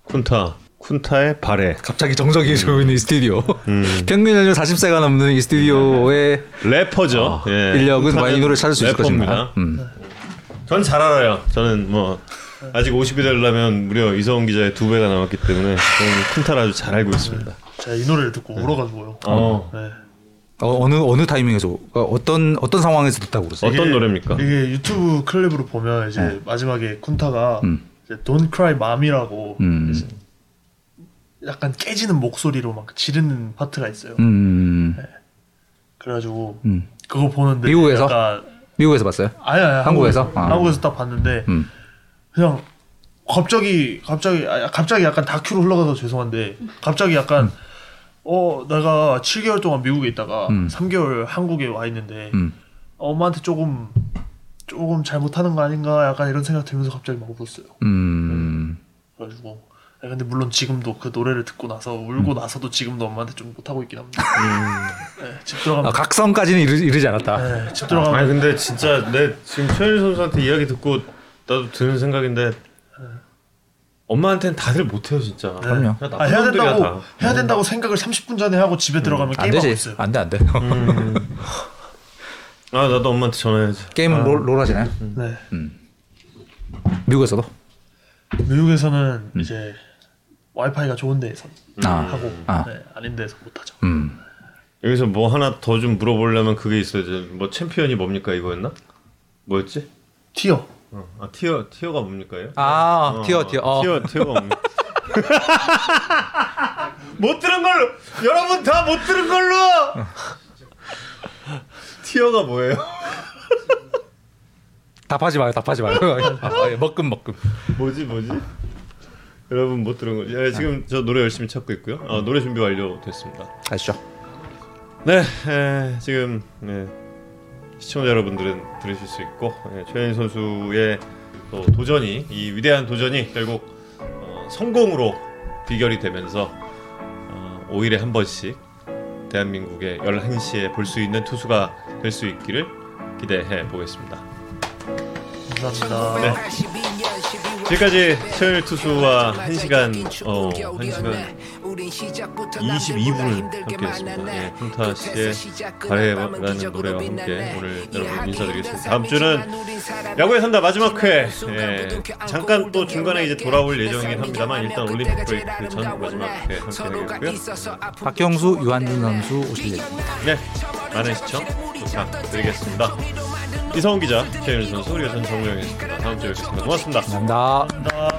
쿤타 쿤타의 발에 갑자기 정적이 들고 있는 이 스튜디오. 음. 평균 연령 40세가 넘는 이 스튜디오의 래퍼죠. 아, 예. 인력은 쿤타는 과연 이 노래를 찾을 수 있을 래퍼입니다. 것인가. 음. 전 잘 알아요. 저는 뭐 아직 50이 되려면 무려 이성훈 기자의 두 배가 남았기 때문에 저는 쿤타를 아주 잘 알고 있습니다. 제가 이 노래를 듣고 울어가지고요. 어. 네. 어, 어느 어느 타이밍에서 어, 어떤 어떤 상황에서 듣다고 그러세요? 어떤 노래입니까? 이게 유튜브 클립으로 보면 이제 네. 마지막에 쿤타가 음. 이제 Don't Cry Mom이라고 음. 약간 깨지는 목소리로 막 지르는 파트가 있어요. 음. 그래가지고 음. 그거 보는데 미국에서? 약간 미국에서 봤어요? 아니 아니 한국에서? 아. 한국에서 딱 봤는데 음. 그냥 갑자기 갑자기 아, 갑자기 약간 다큐로 흘러가서 죄송한데 갑자기 약간 어 내가 7개월 동안 미국에 있다가 음. 3개월 한국에 와 있는데 음. 엄마한테 조금 조금 잘못하는 거 아닌가 약간 이런 생각 들면서 갑자기 막 울었어요. 음. 그래가지고 아, 근데 물론 지금도 그 노래를 듣고 나서 울고 음. 나서도 지금도 엄마한테 좀 못하고 있긴 합니다. 네, 집 들어가면 아, 각성까지는 이르, 이르지 않았다. 네, 집 들어가면 아니 근데 진짜 내 지금 최현일 선수한테 이야기 듣고 나도 드는 생각인데 엄마한테는 다들 못해요 진짜. 네. 그럼요. 아, 해야 된다고 다. 해야 된다고 생각을 30분 전에 하고 집에 들어가면 안 게임하고 되지. 있어요. 안 돼, 안 돼. 아 나도 엄마한테 전화해야지. 게임은 롤, 롤 하시나요? 네. 미국에서도? 미국에서는 이제 와이파이가 좋은 데에서 아. 하고 아. 네, 아닌 데서 못 하죠. 음. 여기서 뭐 하나 더 좀 물어보려면 그게 있어야지. 뭐 챔피언이 뭡니까 이거였나? 뭐였지? tier. 어. 아 tier tier가 뭡니까? 요 아, 어, tier, tier. 어. tier tier가 뭡니까? 못 들은 걸로 여러분 다 못 들은 걸로 tier가 뭐예요? 답하지 마요, 답하지 마요. 아, 예, 먹금, 먹금. 뭐지 뭐지? 여러분 못 들은 거. 예, 지금 저 노래 열심히 찾고 있고요. 아, 노래 준비 완료됐습니다. 가시죠. 네, 에, 지금 네, 시청자 여러분들은 들으실 수 있고 예, 최현희 선수의 또 도전이 이 위대한 도전이 결국 어, 성공으로 비결이 되면서 어, 5일에 한 번씩 대한민국의 11시에 볼 수 있는 투수가 될 수 있기를 기대해 보겠습니다. 감사합니다. 네. 지금까지 최현일 투수와 1시간 어, 1시간 22분을 함께 했습니다. 예, 쿤타 씨의 가래라는 노래와 함께 오늘 여러분 인사드리겠습니다. 다음 주는 야구에 산다 마지막 회. 예, 잠깐 또 중간에 이제 돌아올 예정이긴 합니다만 일단 올림픽 브레이크 전 마지막 회 함께 하겠고요. 박경수, 유한준 선수 오실 예정입니다. 네, 많은 시청 부탁드리겠습니다. 이성훈 기자, 최현일 선수, 그리고 전 정우영이었습니다. 다음 주에 뵙겠습니다. 고맙습니다. 감사합니다. 감사합니다.